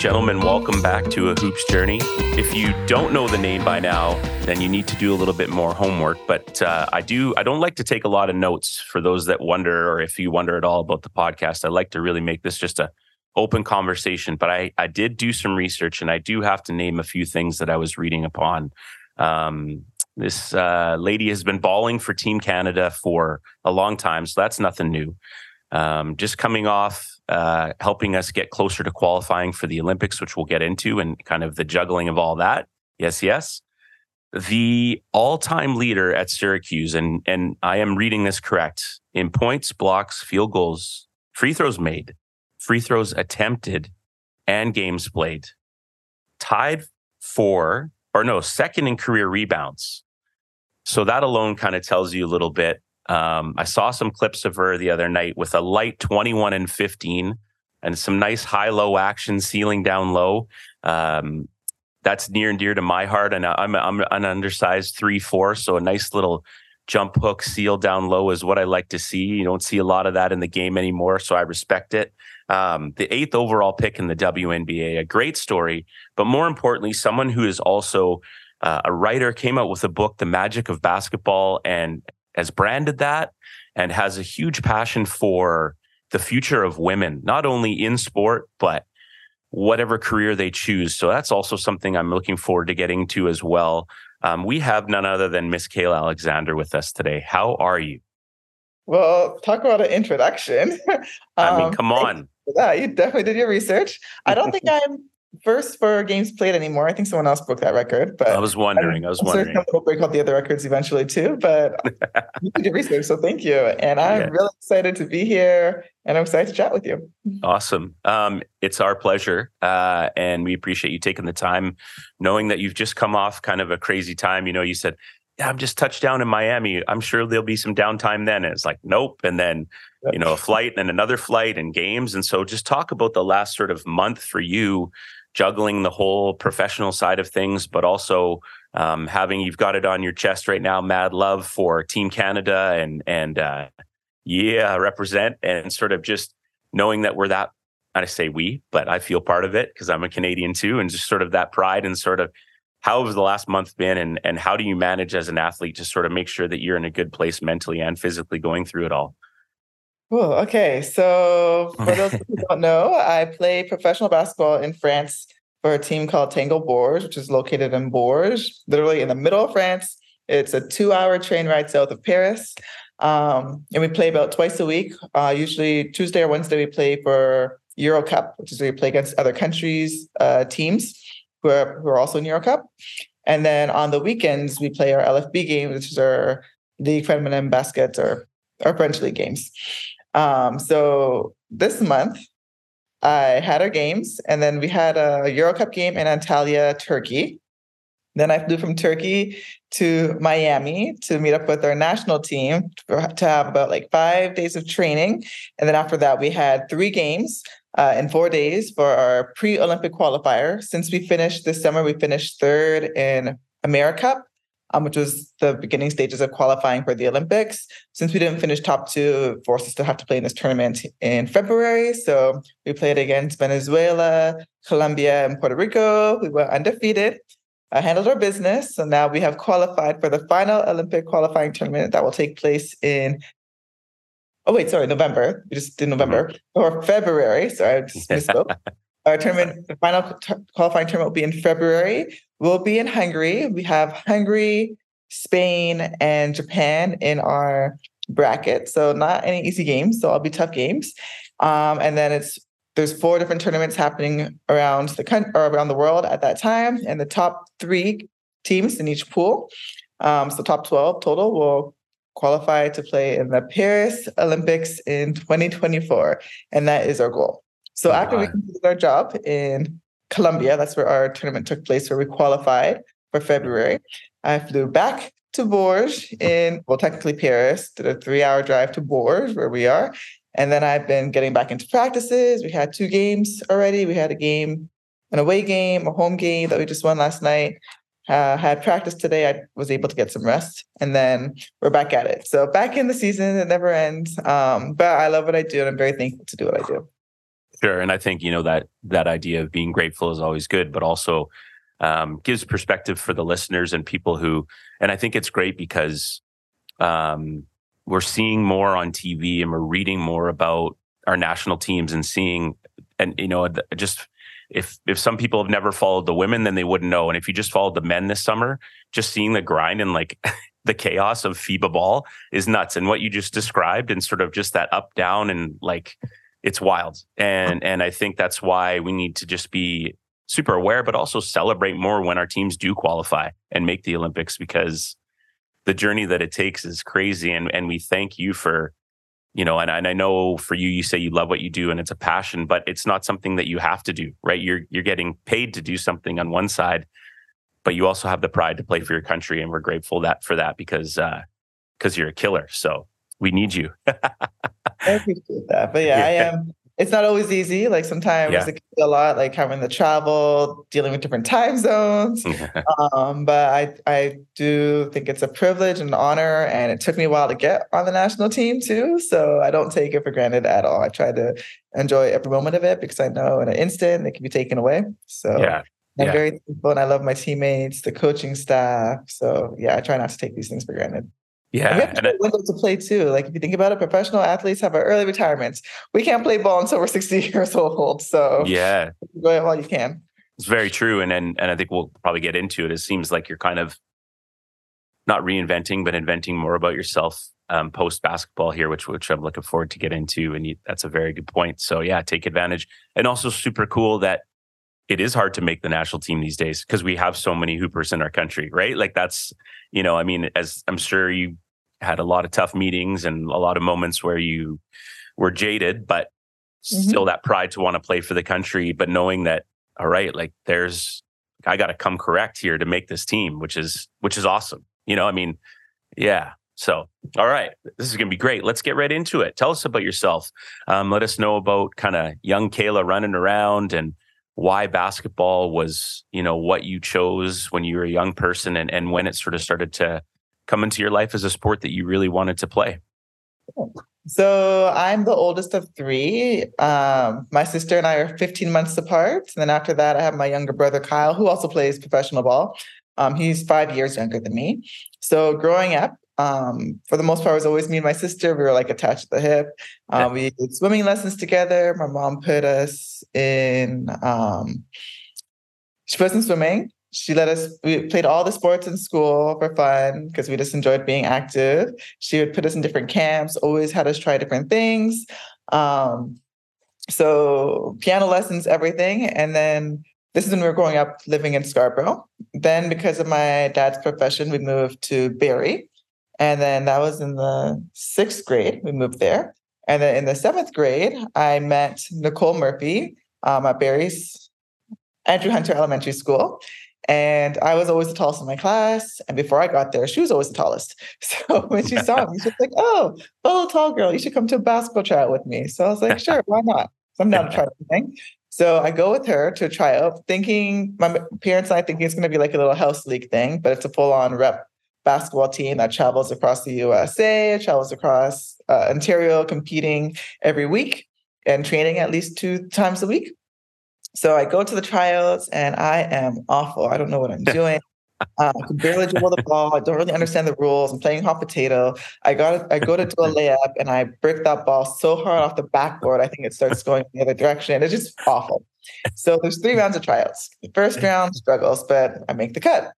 gentlemen, welcome back to A Hoops Journey. If you don't know the name by now, then you need to do a little bit more homework. But uh, I do, I don't like to take a lot of notes for those that wonder, or if you wonder at all about the podcast. I like to really make this just a open conversation. But I, I did do some research, and I do have to name a few things that I was reading upon. Um, this uh, lady has been balling for Team Canada for a long time, so that's nothing new. Um, just coming off uh, helping us get closer to qualifying for the Olympics, which we'll get into, and kind of the juggling of all that. Yes, yes. The all-time leader at Syracuse, and and I am reading this correct in points, blocks, field goals, free throws made, free throws attempted, and games played, tied for or no second in career rebounds. So that alone kind of tells you a little bit um, I saw some clips of her the other night with a light 21 and 15 and some nice high low action sealing down low. Um, that's near and dear to my heart. And I'm, I'm an undersized three, four. So a nice little jump hook seal down low is what I like to see. You don't see a lot of that in the game anymore. So I respect it. Um, the eighth overall pick in the WNBA, a great story, but more importantly, someone who is also uh, a writer came out with a book, The Magic of Basketball, and has branded that and has a huge passion for the future of women, not only in sport, but whatever career they choose. So that's also something I'm looking forward to getting to as well. Um, we have none other than Miss Kayla Alexander with us today. How are you? Well, talk about an introduction. I mean, um, come on. Yeah, you definitely did your research. I don't think I'm first for games played anymore. I think someone else broke that record, but I was wondering. I, I was wondering. Will break all the other records eventually too, but you did research, so thank you. And I'm yeah. really excited to be here, and I'm excited to chat with you. Awesome. Um, it's our pleasure, uh, and we appreciate you taking the time, knowing that you've just come off kind of a crazy time. You know, you said. Yeah, I'm just touched down in Miami. I'm sure there'll be some downtime then. And it's like, nope. And then, you know, a flight and another flight and games. And so just talk about the last sort of month for you juggling the whole professional side of things, but also um, having you've got it on your chest right now, mad love for Team Canada and and uh, yeah, represent and sort of just knowing that we're that. I say we, but I feel part of it because I'm a Canadian too, and just sort of that pride and sort of how has the last month been, and and how do you manage as an athlete to sort of make sure that you're in a good place mentally and physically going through it all. Oh, okay. So for those who don't know, I play professional basketball in France for a team called Tango Bourges, which is located in Bourges, literally in the middle of France. It's a two-hour train ride south of Paris. Um, and we play about twice a week. Uh, usually Tuesday or Wednesday, we play for Euro Cup, which is where we play against other countries' uh, teams who are, who are also in Euro Cup. And then on the weekends, we play our LFB game, which is our League Feminine Basket or our French League games. Um, so this month, I had our games, and then we had a Euro Cup game in Antalya, Turkey. Then I flew from Turkey to Miami to meet up with our national team to have about like five days of training. And then after that, we had three games uh, in four days for our pre Olympic qualifier. Since we finished this summer, we finished third in AmeriCup um, which was the beginning stages of qualifying for the Olympics. Since we didn't finish top two, it forced us to have to play in this tournament in February. So we played against Venezuela, Colombia, and Puerto Rico. We were undefeated. I handled our business. So now we have qualified for the final Olympic qualifying tournament that will take place in Oh wait, sorry, November. We just did November mm-hmm. or February. Sorry, I just misspoke. Our tournament, the final qualifying tournament will be in February. We'll be in Hungary. We have Hungary, Spain, and Japan in our bracket. So not any easy games. So I'll be tough games. Um, and then it's there's four different tournaments happening around the country or around the world at that time, and the top three teams in each pool, um, so top twelve total, will qualify to play in the Paris Olympics in 2024, and that is our goal. So after we completed our job in Colombia, that's where our tournament took place, where we qualified for February. I flew back to Bourges in, well, technically Paris, did a three hour drive to Bourges, where we are. And then I've been getting back into practices. We had two games already. We had a game, an away game, a home game that we just won last night. Uh, had practice today. I was able to get some rest, and then we're back at it. So back in the season, it never ends. Um, but I love what I do, and I'm very thankful to do what I do. Sure, and I think you know that that idea of being grateful is always good, but also um, gives perspective for the listeners and people who. And I think it's great because um, we're seeing more on TV and we're reading more about our national teams and seeing, and you know, just if if some people have never followed the women, then they wouldn't know. And if you just followed the men this summer, just seeing the grind and like the chaos of FIBA ball is nuts. And what you just described and sort of just that up down and like it's wild. And and I think that's why we need to just be super aware, but also celebrate more when our teams do qualify and make the Olympics because the journey that it takes is crazy. And and we thank you for you know, and, and I know for you, you say you love what you do and it's a passion, but it's not something that you have to do, right? You're you're getting paid to do something on one side, but you also have the pride to play for your country, and we're grateful that for that because uh because you're a killer. So we need you. I appreciate that. But yeah, yeah, I am it's not always easy. Like sometimes yeah. it can be a lot, like having the travel, dealing with different time zones. um, but I I do think it's a privilege and an honor, and it took me a while to get on the national team too. So I don't take it for granted at all. I try to enjoy every moment of it because I know in an instant it can be taken away. So yeah. I'm yeah. very thankful, and I love my teammates, the coaching staff. So yeah, I try not to take these things for granted. Yeah, we have and window to play too. Like if you think about it, professional athletes have an early retirement. We can't play ball until we're 60 years old. So yeah, go ahead while you can. It's very true, and and and I think we'll probably get into it. It seems like you're kind of not reinventing, but inventing more about yourself um, post basketball here, which which I'm looking forward to get into. And you, that's a very good point. So yeah, take advantage, and also super cool that it is hard to make the national team these days because we have so many hoopers in our country, right? Like that's, you know, I mean, as I'm sure you had a lot of tough meetings and a lot of moments where you were jaded, but mm-hmm. still that pride to want to play for the country, but knowing that, all right, like there's, I got to come correct here to make this team, which is, which is awesome. You know, I mean, yeah. So, all right, this is going to be great. Let's get right into it. Tell us about yourself. Um, let us know about kind of young Kayla running around and why basketball was, you know, what you chose when you were a young person and, and when it sort of started to come into your life as a sport that you really wanted to play? So I'm the oldest of three. Um, my sister and I are 15 months apart. And then after that, I have my younger brother, Kyle, who also plays professional ball. Um, he's five years younger than me. So growing up, um, for the most part, it was always me and my sister. We were like attached at the hip. Um, we did swimming lessons together. My mom put us in, um, she put us in swimming. She let us, we played all the sports in school for fun because we just enjoyed being active. She would put us in different camps, always had us try different things. Um, so piano lessons, everything. And then this is when we were growing up living in Scarborough. Then, because of my dad's profession, we moved to Barrie. And then that was in the sixth grade, we moved there. And then in the seventh grade, I met Nicole Murphy um, at Barrie's Andrew Hunter Elementary School. And I was always the tallest in my class. And before I got there, she was always the tallest. So when she saw me, she was like, Oh, little tall girl, you should come to a basketball tryout with me. So I was like, Sure, why not? So I'm down to try anything. So I go with her to a tryout, thinking my parents and I thinking it's going to be like a little house league thing, but it's a full on rep basketball team that travels across the USA, travels across uh, Ontario, competing every week and training at least two times a week. So I go to the tryouts and I am awful. I don't know what I'm doing. Uh, I can barely dribble the ball. I don't really understand the rules. I'm playing hot potato. I got I go to do a layup and I break that ball so hard off the backboard. I think it starts going the other direction. It's just awful. So there's three rounds of tryouts. The first round struggles, but I make the cut.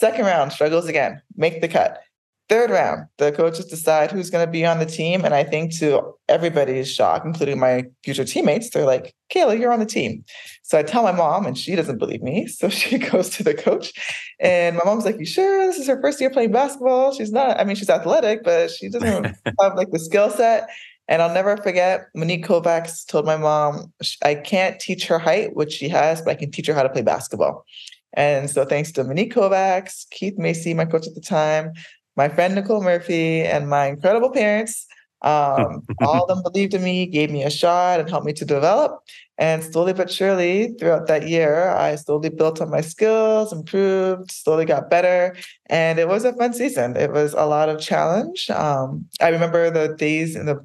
Second round, struggles again, make the cut. Third round, the coaches decide who's going to be on the team. And I think to everybody's shock, including my future teammates, they're like, Kayla, you're on the team. So I tell my mom, and she doesn't believe me. So she goes to the coach. And my mom's like, You sure? This is her first year playing basketball. She's not, I mean, she's athletic, but she doesn't have like the skill set. And I'll never forget, Monique Kovacs told my mom, I can't teach her height, which she has, but I can teach her how to play basketball. And so thanks to Monique Kovacs, Keith Macy, my coach at the time, my friend Nicole Murphy, and my incredible parents, um, all of them believed in me, gave me a shot, and helped me to develop. And slowly but surely, throughout that year, I slowly built on my skills, improved, slowly got better, and it was a fun season. It was a lot of challenge. Um, I remember the days in the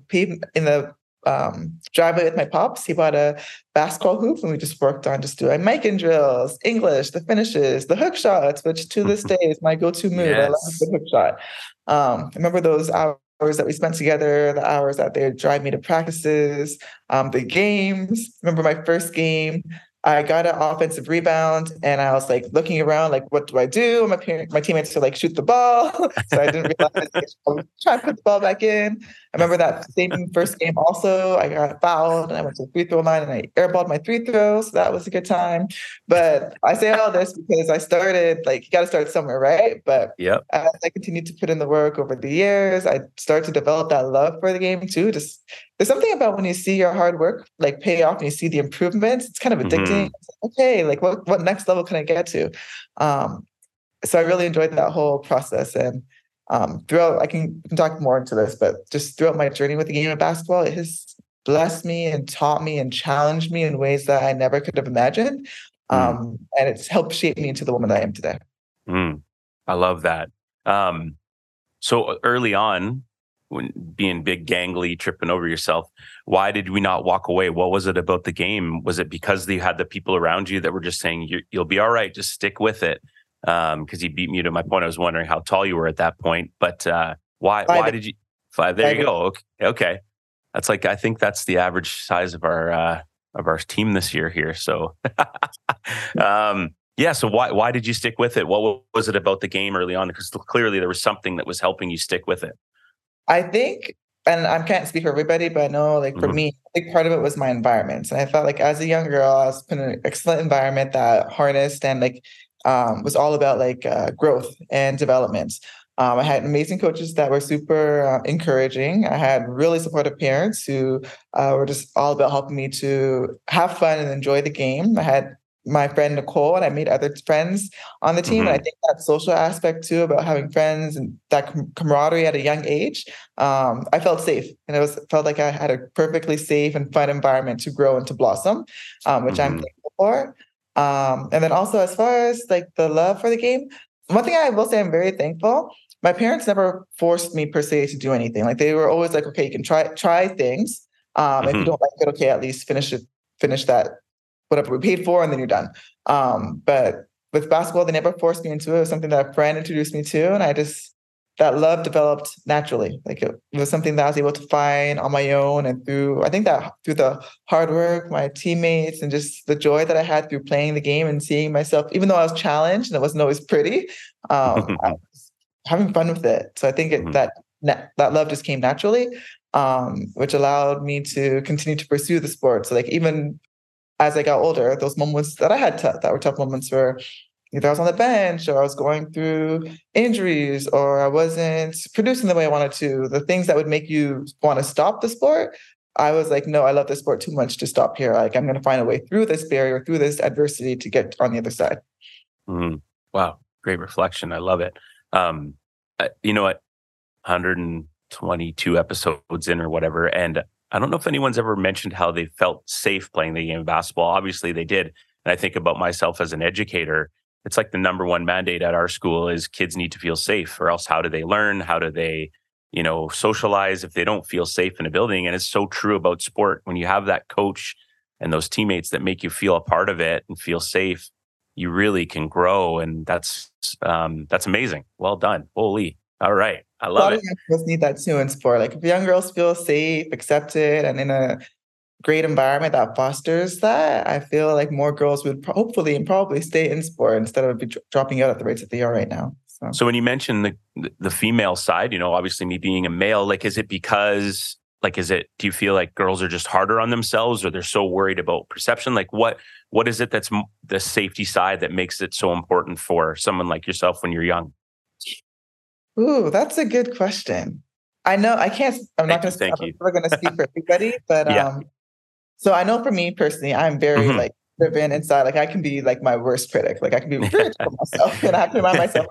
in the um, driveway with my pops. He bought a basketball hoop and we just worked on just doing Mikan drills, English, the finishes, the hook shots, which to this day is my go-to move. Yes. I love the hook shot. Um, I remember those hours that we spent together, the hours that they would drive me to practices, um, the games. Remember my first game I got an offensive rebound and I was like looking around, like, what do I do? My parents, my teammates are like, shoot the ball. so I didn't realize I was trying to put the ball back in. I remember that same first game also, I got fouled and I went to the free throw line and I airballed my three throws. So that was a good time. But I say all this because I started, like, you got to start somewhere, right? But yeah, as I continued to put in the work over the years, I started to develop that love for the game too. Just there's something about when you see your hard work like pay off and you see the improvements, it's kind of addicting. Mm-hmm. Okay, like what, what next level can I get to? Um, so I really enjoyed that whole process. And um, throughout, I can, can talk more into this, but just throughout my journey with the game of basketball, it has blessed me and taught me and challenged me in ways that I never could have imagined. Mm. Um, and it's helped shape me into the woman that I am today. Mm. I love that. Um, so early on, when being big, gangly, tripping over yourself, why did we not walk away? What was it about the game? Was it because you had the people around you that were just saying you will be all right, just stick with it? Because um, he beat me to my point. I was wondering how tall you were at that point, but uh, why? Five. Why did you five? There five. you go. Okay, okay, that's like I think that's the average size of our uh, of our team this year here. So, um, yeah. So why why did you stick with it? What was it about the game early on? Because clearly there was something that was helping you stick with it. I think, and I can't speak for everybody, but I know like for mm-hmm. me, a big part of it was my environment. And I felt like as a young girl, I was in an excellent environment that harnessed and like um, was all about like uh, growth and development. Um, I had amazing coaches that were super uh, encouraging. I had really supportive parents who uh, were just all about helping me to have fun and enjoy the game. I had my friend Nicole and I made other friends on the team. Mm-hmm. And I think that social aspect too about having friends and that com- camaraderie at a young age, um, I felt safe and it was felt like I had a perfectly safe and fun environment to grow and to blossom, um, which mm-hmm. I'm thankful for. Um, and then also as far as like the love for the game, one thing I will say I'm very thankful. My parents never forced me per se to do anything. Like they were always like, okay, you can try try things. Um, mm-hmm. If you mm-hmm. don't like it, okay, at least finish it, finish that whatever we paid for, and then you're done. Um, but with basketball, they never forced me into it. It was something that a friend introduced me to, and I just that love developed naturally. Like it, was something that I was able to find on my own, and through I think that through the hard work, my teammates, and just the joy that I had through playing the game and seeing myself, even though I was challenged and it wasn't always pretty, um, I was having fun with it. So I think it, mm-hmm. that that love just came naturally. Um, which allowed me to continue to pursue the sport. So like even as I got older, those moments that I had t- that were tough moments were either I was on the bench or I was going through injuries or I wasn't producing the way I wanted to, the things that would make you want to stop the sport. I was like, no, I love this sport too much to stop here. Like, I'm going to find a way through this barrier, through this adversity to get on the other side. Mm-hmm. Wow. Great reflection. I love it. Um, you know what? 122 episodes in or whatever. And I don't know if anyone's ever mentioned how they felt safe playing the game of basketball. Obviously, they did. And I think about myself as an educator. It's like the number one mandate at our school is kids need to feel safe, or else how do they learn? How do they, you know, socialize if they don't feel safe in a building? And it's so true about sport. When you have that coach and those teammates that make you feel a part of it and feel safe, you really can grow. And that's um, that's amazing. Well done. Holy. All right. I love it. Young girls need that too in sport. Like if young girls feel safe, accepted, and in a great environment that fosters that, I feel like more girls would hopefully and probably stay in sport instead of be dropping out at the rates that they are right now. So. so when you mention the the female side, you know, obviously me being a male, like, is it because like is it do you feel like girls are just harder on themselves or they're so worried about perception like what what is it that's the safety side that makes it so important for someone like yourself when you're young Ooh, that's a good question. I know I can't. I'm not going to. We're going to speak for everybody, but yeah. um, so I know for me personally, I'm very mm-hmm. like driven inside. Like I can be like my worst critic. Like I can be critical myself, and I have to remind myself,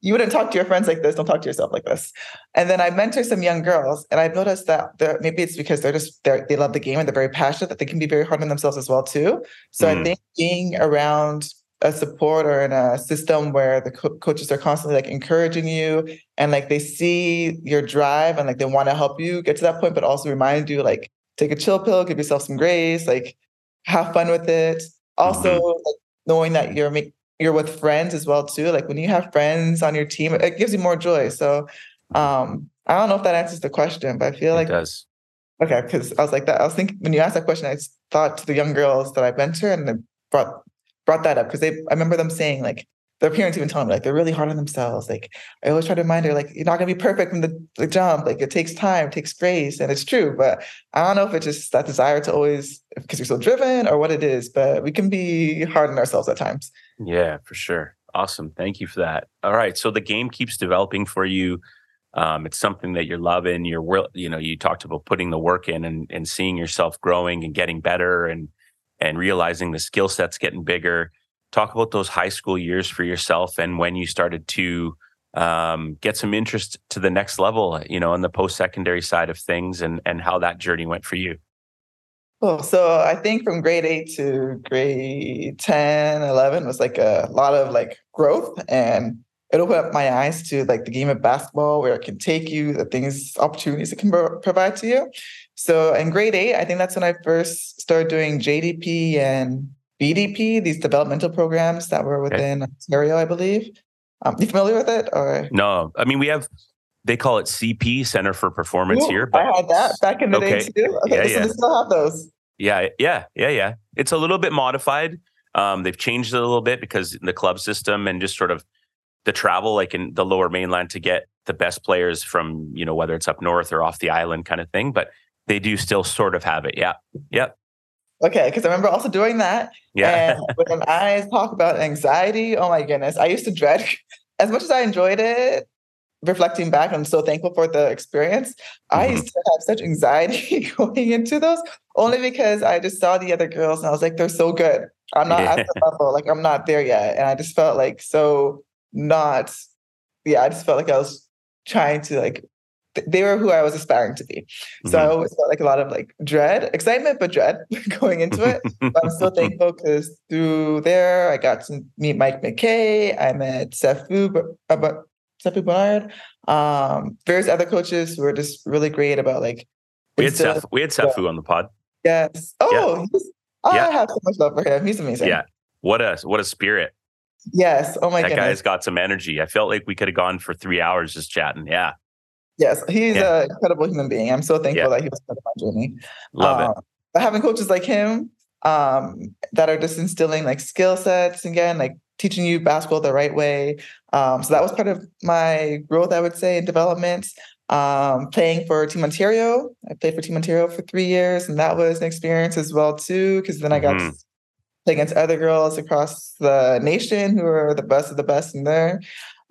you wouldn't talk to your friends like this. Don't talk to yourself like this. And then I mentor some young girls, and I've noticed that maybe it's because they're just they're, they love the game and they're very passionate that they can be very hard on themselves as well too. So mm. I think being around a support or in a system where the co- coaches are constantly like encouraging you and like they see your drive and like they want to help you get to that point but also remind you like take a chill pill, give yourself some grace, like have fun with it. Also, mm-hmm. like, knowing that you're you're with friends as well too. Like when you have friends on your team, it gives you more joy. So um, I don't know if that answers the question, but I feel it like it does. Okay, because I was like that. I was thinking when you asked that question, I thought to the young girls that I mentor and brought brought that up because they I remember them saying like their parents even tell me like they're really hard on themselves. Like I always try to remind her like you're not gonna be perfect from the, the jump. Like it takes time, it takes grace, and it's true. But I don't know if it's just that desire to always because you're so driven or what it is. But we can be hard on ourselves at times. Yeah, for sure. Awesome. Thank you for that. All right. So the game keeps developing for you. Um, it's something that you're loving. You're, you know, you talked about putting the work in and, and seeing yourself growing and getting better and and realizing the skill set's getting bigger. Talk about those high school years for yourself and when you started to um, get some interest to the next level, you know, on the post secondary side of things and and how that journey went for you. Cool. So I think from grade eight to grade 10, 11 was like a lot of like growth and it opened up my eyes to like the game of basketball, where it can take you, the things, opportunities it can provide to you. So in grade eight, I think that's when I first started doing JDP and BDP, these developmental programs that were within okay. Ontario, I believe. Um, you familiar with it? Or no? I mean, we have they call it CP Center for Performance Ooh, here. But I had that back in the okay. day too. Okay, yeah, so yeah. they still have those. Yeah, yeah, yeah, yeah. It's a little bit modified. Um, they've changed it a little bit because the club system and just sort of the travel, like in the lower mainland, to get the best players from you know whether it's up north or off the island, kind of thing. But they do still sort of have it. Yeah, yep. Okay, because I remember also doing that. Yeah. And when I talk about anxiety, oh my goodness, I used to dread as much as I enjoyed it. Reflecting back, I'm so thankful for the experience. Mm-hmm. I used to have such anxiety going into those, only because I just saw the other girls and I was like, they're so good. I'm not yeah. at the level, like I'm not there yet, and I just felt like so not. Yeah, I just felt like I was trying to like they were who I was aspiring to be. So mm-hmm. I always felt like a lot of like dread, excitement, but dread going into it. but I'm still thankful because through there I got to meet Mike McKay. I met Sefu, about uh, Sefu Bernard, um, various other coaches who were just really great about like. We had Seth, we had Sefu on the pod. Yes. Oh, yeah. oh yeah. I have so much love for him. He's amazing. Yeah. What a what a spirit. Yes. Oh my god. that goodness. guy's got some energy. I felt like we could have gone for three hours just chatting. Yeah. Yes, he's yeah. an incredible human being. I'm so thankful yeah. that he was part of my journey. Love um, it. But having coaches like him um, that are just instilling like skill sets again, like teaching you basketball the right way. Um, so that was part of my growth, I would say, in development. Um, playing for Team Ontario, I played for Team Ontario for three years, and that was an experience as well too. Because then I got mm-hmm. to play against other girls across the nation who are the best of the best in their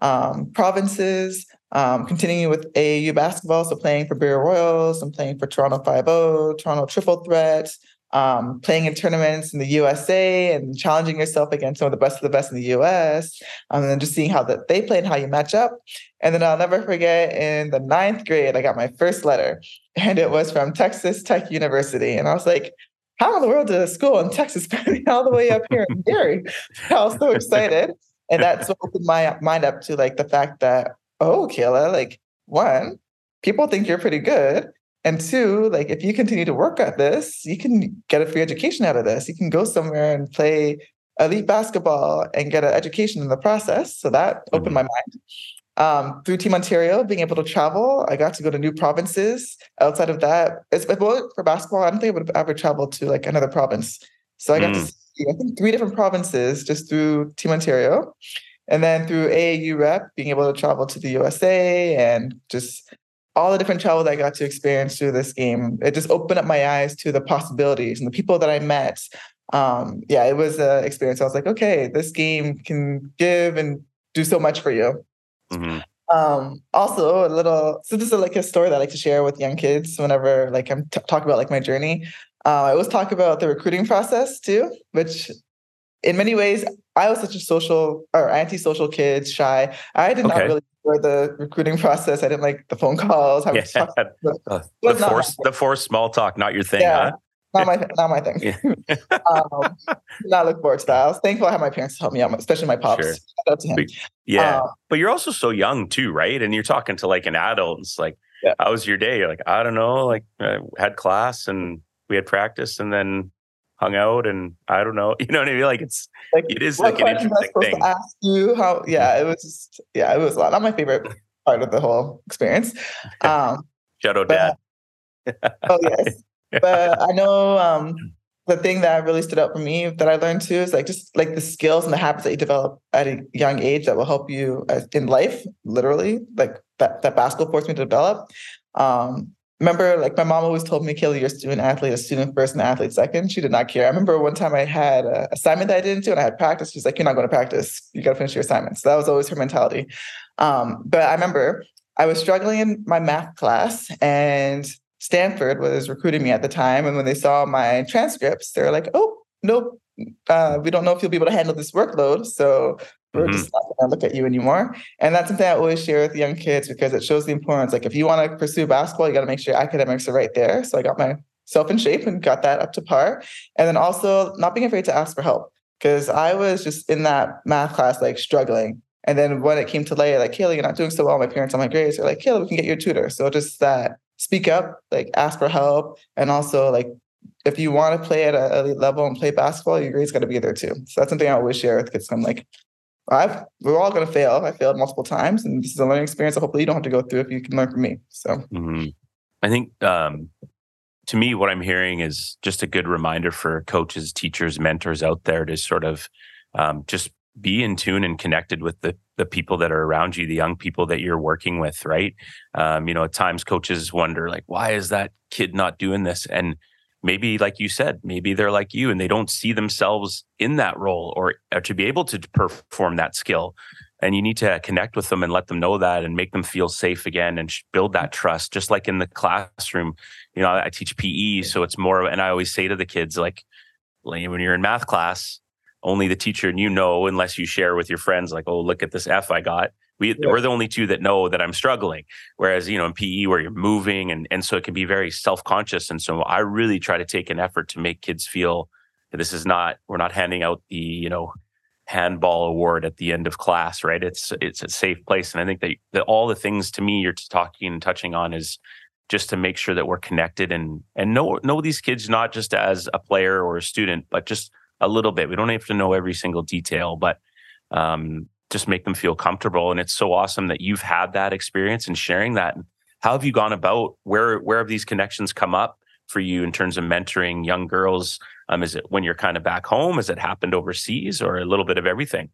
um, provinces. Um, continuing with AAU basketball, so playing for Barrie Royals and playing for Toronto 5 Toronto Triple Threat, um, playing in tournaments in the USA and challenging yourself against some of the best of the best in the US, um, and then just seeing how that they play and how you match up. And then I'll never forget in the ninth grade, I got my first letter, and it was from Texas Tech University. And I was like, how in the world did a school in Texas me all the way up here in Barrie? I was so excited. And that's what opened my mind up to like the fact that oh, Kayla, like one, people think you're pretty good. And two, like if you continue to work at this, you can get a free education out of this. You can go somewhere and play elite basketball and get an education in the process. So that opened mm-hmm. my mind. Um, through Team Ontario, being able to travel, I got to go to new provinces. Outside of that, it's well, for basketball. I don't think I would have ever traveled to like another province. So I got mm. to see, I think, three different provinces just through Team Ontario. And then through AAU rep, being able to travel to the USA and just all the different travel that I got to experience through this game, it just opened up my eyes to the possibilities and the people that I met. Um, yeah, it was an experience. I was like, okay, this game can give and do so much for you. Mm-hmm. Um, also, a little. So this is like a story that I like to share with young kids whenever like I'm t- talking about like my journey. Uh, I always talk about the recruiting process too, which in many ways, I was such a social or anti-social kid, shy. I did okay. not really enjoy the recruiting process. I didn't like the phone calls. I yeah. Uh, the force, the force small talk, not your thing, yeah. huh? Not my, not my thing. Yeah. um, not look forward to that. I was thankful I had my parents to help me out, especially my pops. Sure. But, yeah, um, but you're also so young too, right? And you're talking to like an adult. It's like yeah. how was your day? You're like, I don't know. Like, I had class and we had practice, and then hung out and I don't know, you know what I mean? Like it's like it is like an interesting thing. ask you how yeah, it was just yeah, it was a lot. Not my favorite part of the whole experience. Um out dad. oh yes. yeah. But I know um the thing that really stood out for me that I learned too is like just like the skills and the habits that you develop at a young age that will help you in life, literally, like that, that basketball forced me to develop. Um, remember like my mom always told me Kaylee, you're a student athlete a student first and athlete second. She did not care. I remember one time i had an assignment that i didn't do and i had practice. She's like you're not going to practice. You got to finish your assignments. So that was always her mentality. Um, but i remember i was struggling in my math class and stanford was recruiting me at the time. And when they saw my transcripts they were like oh nope. Uh, we don't know if you'll be able to handle this workload. So we're mm-hmm. just not going to look at you anymore. And that's something I always share with young kids because it shows the importance. Like if you want to pursue basketball, you got to make sure your academics are right there. So I got myself in shape and got that up to par. And then also not being afraid to ask for help because I was just in that math class like struggling. And then when it came to lay, like, Kayla, you're not doing so well. My parents on my grades are like, Kayla, we can get you a tutor. So just that speak up, like ask for help. And also like if you want to play at a elite level and play basketball, your grades got to be there too. So that's something I always share with kids. I'm like, I've, we're all going to fail. I failed multiple times, and this is a learning experience. So hopefully, you don't have to go through if you can learn from me. So, mm-hmm. I think um, to me, what I'm hearing is just a good reminder for coaches, teachers, mentors out there to sort of um, just be in tune and connected with the the people that are around you, the young people that you're working with. Right? Um, you know, at times coaches wonder like, why is that kid not doing this? And maybe like you said maybe they're like you and they don't see themselves in that role or, or, to be able to perform that skill. And you need to connect with them and let them know that and make them feel safe again and build that trust. Just like in the classroom you know i teach pe so it's more and i always say to the kids like when you're in math class only the teacher and you know unless you share with your friends like oh look at this f i got we, yeah. We're the only two that know that I'm struggling. Whereas, you know, in PE where you're moving and, and so it can be very self-conscious. And so I really try to take an effort to make kids feel that this is not, we're not handing out the, you know, handball award at the end of class, right? It's it's a safe place. And I think that, that all the things to me you're talking and touching on is just to make sure that we're connected and and know know these kids not just as a player or a student, but just a little bit. We don't have to know every single detail, but um, just make them feel comfortable. And it's so awesome that you've had that experience and sharing that. How have you gone about where where have these connections come up for you in terms of mentoring young girls? Um, is it when you're kind of back home? Has it happened overseas or a little bit of everything?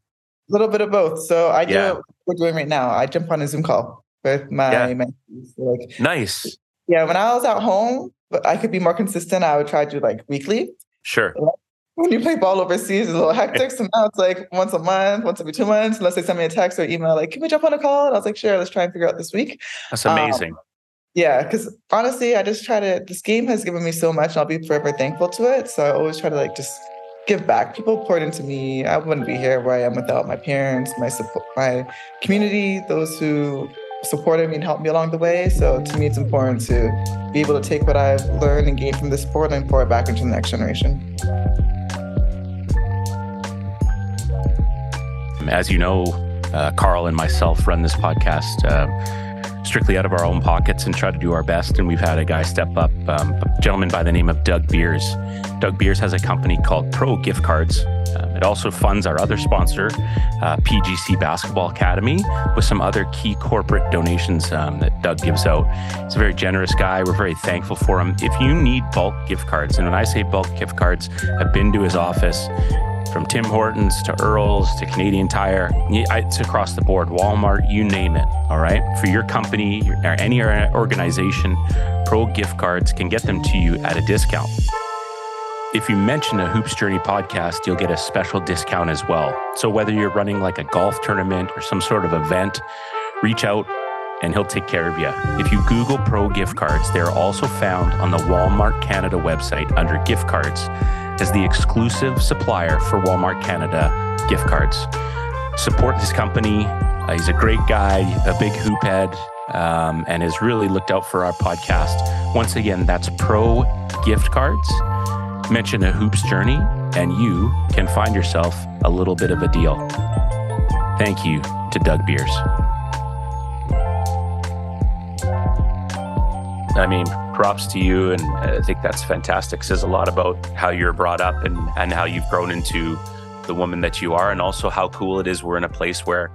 A little bit of both. So I do yeah. what we're doing right now. I jump on a Zoom call with my yeah. mentees. like nice. Yeah, when I was at home, but I could be more consistent. I would try to do like weekly. Sure when you play ball overseas, it's a little hectic. So now it's like once a month, once every two months, unless they send me a text or email, like, can we jump on a call? And I was like, sure, let's try and figure out this week. That's amazing. Um, yeah, because honestly, I just try to, this game has given me so much and I'll be forever thankful to it. So I always try to like just give back. People poured into me. I wouldn't be here where I am without my parents, my support, my community, those who supported me and helped me along the way. So to me, it's important to be able to take what I've learned and gained from this sport and pour it back into the next generation. As you know, uh, Carl and myself run this podcast uh, strictly out of our own pockets and try to do our best. And we've had a guy step up, um, a gentleman by the name of Doug Beers. Doug Beers has a company called Pro Gift Cards. Uh, it also funds our other sponsor, uh, PGC Basketball Academy, with some other key corporate donations um, that Doug gives out. He's a very generous guy. We're very thankful for him. If you need bulk gift cards, and when I say bulk gift cards, I've been to his office from Tim Hortons to Earl's to Canadian Tire. It's across the board, Walmart, you name it. All right. For your company or any organization, Pro gift cards can get them to you at a discount. If you mention a Hoops Journey podcast, you'll get a special discount as well. So whether you're running like a golf tournament or some sort of event, reach out and he'll take care of you. If you Google Pro gift cards, they're also found on the Walmart Canada website under gift cards as the exclusive supplier for Walmart Canada gift cards. Support this company. Uh, he's a great guy, a big hoop head, um, and has really looked out for our podcast. Once again, that's Pro Gift Cards. Mention a Hoops Journey, and you can find yourself a little bit of a deal. Thank you to Doug Beers. I mean, props to you. And I think that's fantastic. Says a lot about how you're brought up and, and how you've grown into the woman that you are. And also how cool it is we're in a place where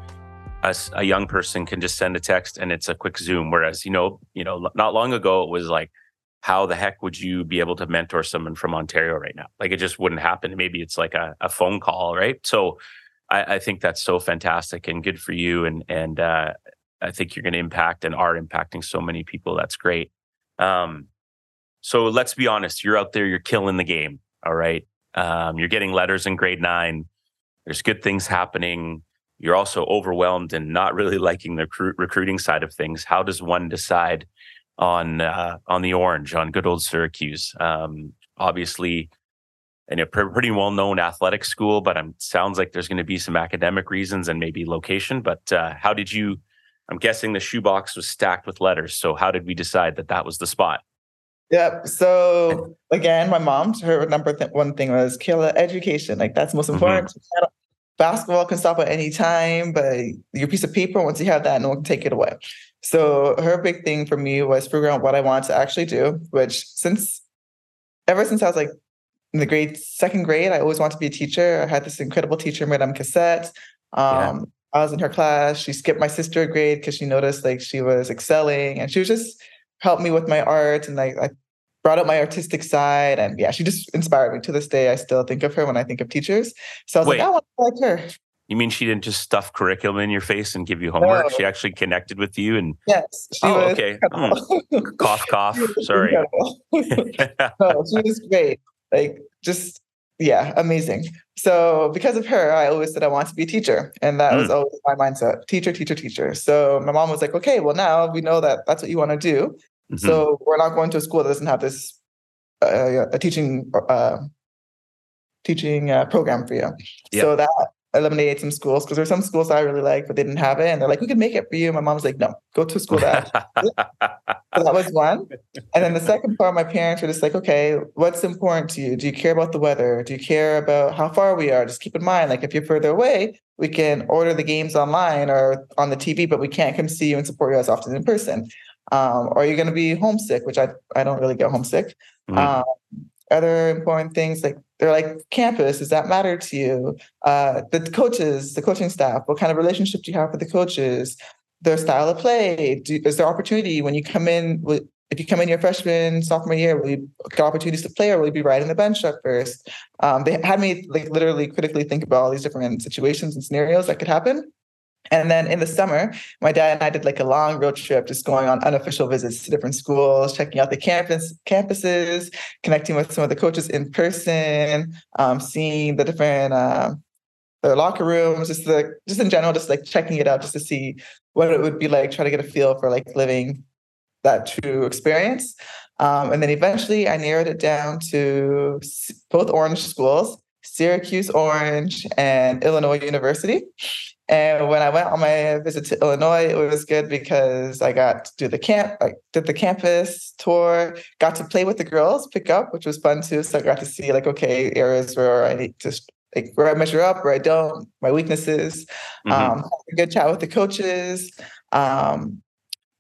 a, a young person can just send a text and it's a quick Zoom. Whereas, you know, you know, not long ago it was like, how the heck would you be able to mentor someone from Ontario right now? Like it just wouldn't happen. Maybe it's like a, a phone call, right? So I, I, think that's so fantastic and good for you. And and uh, I think you're going to impact and are impacting so many people. That's great. Um, so let's be honest. You're out there. You're killing the game. All right. Um, you're getting letters in grade nine. There's good things happening. You're also overwhelmed and not really liking the recru- recruiting side of things. How does one decide on uh, on the orange on good old Syracuse? Um, obviously, and a pretty well known athletic school, but it sounds like there's going to be some academic reasons and maybe location. But uh, how did you? I'm guessing the shoebox was stacked with letters. So how did we decide that that was the spot? Yep. So again, my mom, her number th- one thing was Kayla, education. Like that's most mm-hmm. important. Mm-hmm. Basketball can stop at any time, but your piece of paper, once you have that, no one can take it away. So her big thing for me was figuring out what I wanted to actually do, which since ever since I was like in the grade second grade, I always wanted to be a teacher. I had this incredible teacher, Madame Cassette. Um, yeah. I was in her class. She skipped my sister a grade because she noticed like she was excelling, and she was just helped me with my art and like I brought up my artistic side. And yeah, she just inspired me. To this day, I still think of her when I think of teachers. So I was Wait. like, I want to be like her. You mean she didn't just stuff curriculum in your face and give you homework? No. She actually connected with you and yes, she oh, okay. Mm. cough, cough. Sorry. no, she was great. Like just yeah, amazing. So because of her, I always said I want to be a teacher, and that mm. was always my mindset: teacher, teacher, teacher. So my mom was like, "Okay, well now we know that that's what you want to do. Mm-hmm. So we're not going to a school that doesn't have this uh, a teaching uh, teaching uh, program for you." Yep. So that eliminated some schools because there's some schools I really like, but they didn't have it. And they're like, we can make it for you. My mom's like, no, go to a school that. so that was one. And then the second part, my parents were just like, okay, what's important to you? Do you care about the weather? Do you care about how far we are? Just keep in mind, like if you're further away, we can order the games online or on the TV, but we can't come see you and support you as often in person. Um, or are you going to be homesick, which I, I don't really get homesick. Mm-hmm. Um, other important things like they're like campus does that matter to you? Uh, the coaches the coaching staff what kind of relationship do you have with the coaches? Their style of play do, is there opportunity when you come in if you come in your freshman sophomore year will you get opportunities to play or will you be riding the bench at first? Um, they had me like literally critically think about all these different situations and scenarios that could happen and then in the summer, my dad and I did like a long road trip, just going on unofficial visits to different schools, checking out the campus campuses, connecting with some of the coaches in person, um, seeing the different uh, their locker rooms, just the just in general, just like checking it out, just to see what it would be like, try to get a feel for like living that true experience. Um, and then eventually, I narrowed it down to both Orange schools, Syracuse Orange and Illinois University. And when I went on my visit to Illinois, it was good because I got to do the camp, I did the campus tour, got to play with the girls, pick up, which was fun too. So I got to see like, okay, areas where I need to like where I measure up, where I don't, my weaknesses. Mm-hmm. Um, a good chat with the coaches. Um,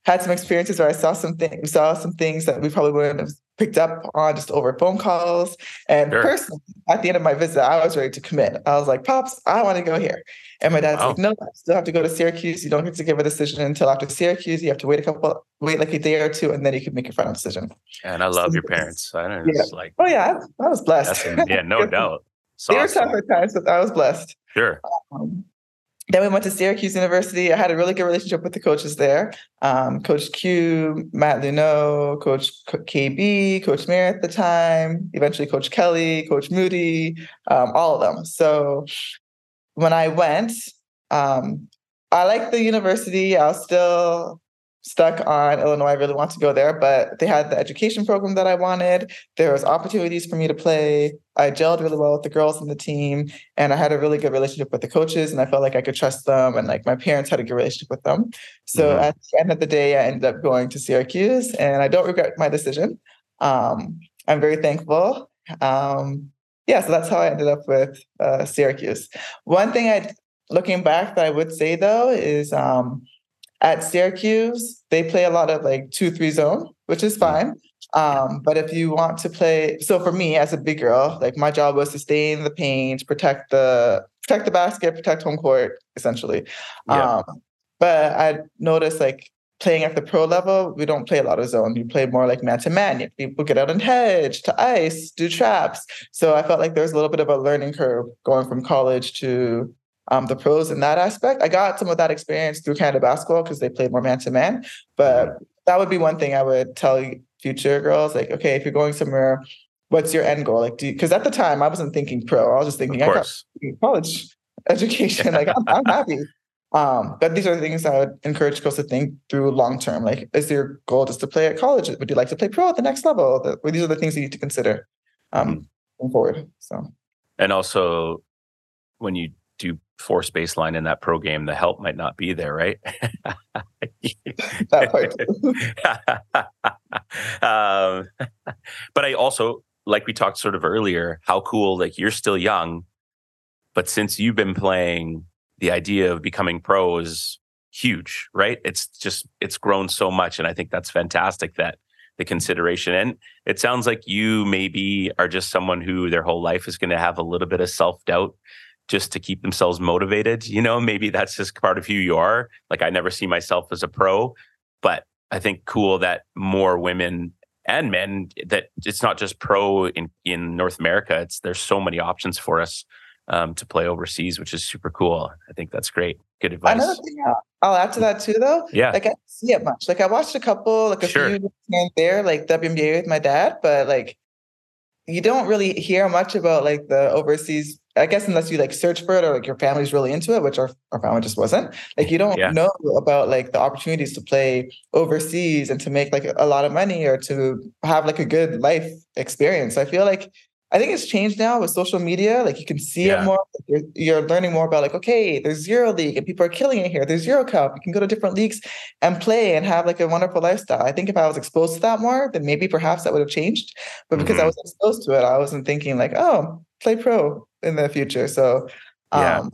had some experiences where I saw some things, saw some things that we probably wouldn't have picked up on just over phone calls. And sure. personally, at the end of my visit, I was ready to commit. I was like, Pops, I want to go here. And my dad's wow. like, No, I still have to go to Syracuse. You don't get to give a decision until after Syracuse. You have to wait a couple, wait like a day or two, and then you can make your final decision. And I love so, your parents. I don't know yeah. like, oh yeah, I, I was blessed. yeah, no doubt. Awesome. were tough at times, but I was blessed. Sure. Um, then we went to Syracuse University. I had a really good relationship with the coaches there. Um, Coach Q, Matt Luneau, Coach KB, Coach Mayer at the time, eventually Coach Kelly, Coach Moody, um, all of them. So when I went, um, I liked the university. I was still stuck on Illinois. I really want to go there, but they had the education program that I wanted. There was opportunities for me to play. I gelled really well with the girls in the team, and I had a really good relationship with the coaches, and I felt like I could trust them, and like my parents had a good relationship with them. So mm-hmm. at the end of the day, I ended up going to Syracuse, and I don't regret my decision. Um, I'm very thankful. Um, yeah, so that's how I ended up with uh, Syracuse. One thing I, looking back, that I would say though is. Um, at Syracuse, they play a lot of like two, three zone, which is fine. Um, but if you want to play, so for me as a big girl, like my job was to stay in the paint, protect the protect the basket, protect home court, essentially. Yeah. Um, but I noticed like playing at the pro level, we don't play a lot of zone. You play more like man to man. People get out and hedge to ice, do traps. So I felt like there was a little bit of a learning curve going from college to um, the pros in that aspect. I got some of that experience through Canada basketball because they played more man to man. But that would be one thing I would tell future girls, like, okay, if you're going somewhere, what's your end goal? Like, do because at the time I wasn't thinking pro. I was just thinking I got college education. like, I'm, I'm happy. Um, but these are the things I would encourage girls to think through long term. Like, is your goal just to play at college? Would you like to play pro at the next level? The, these are the things you need to consider um, mm-hmm. going forward. So, and also when you do force baseline in that pro game, the help might not be there, right? that part. um, but I also, like we talked sort of earlier, how cool, like you're still young, but since you've been playing, the idea of becoming pro is huge, right? It's just, it's grown so much. And I think that's fantastic that the consideration. And it sounds like you maybe are just someone who their whole life is going to have a little bit of self doubt just to keep themselves motivated. You know, maybe that's just part of who you are. Like I never see myself as a pro, but I think cool that more women and men that it's not just pro in in North America. It's there's so many options for us um, to play overseas, which is super cool. I think that's great. Good advice. Another thing I'll add to that too, though. Yeah. Like I didn't see it much. Like I watched a couple, like a sure. few there, like WNBA with my dad, but like you don't really hear much about like the overseas I guess unless you like search for it or like your family's really into it, which our, our family just wasn't, like you don't yeah. know about like the opportunities to play overseas and to make like a lot of money or to have like a good life experience. I feel like I think it's changed now with social media. Like you can see yeah. it more. You're, you're, learning more about like, okay, there's Euro League and people are killing it here. There's Euro Cup. You can go to different leagues and play and have like a wonderful lifestyle. I think if I was exposed to that more, then maybe perhaps that would have changed. But because mm-hmm. I was exposed to it, I wasn't thinking like, oh, play pro in the future. So um, yeah,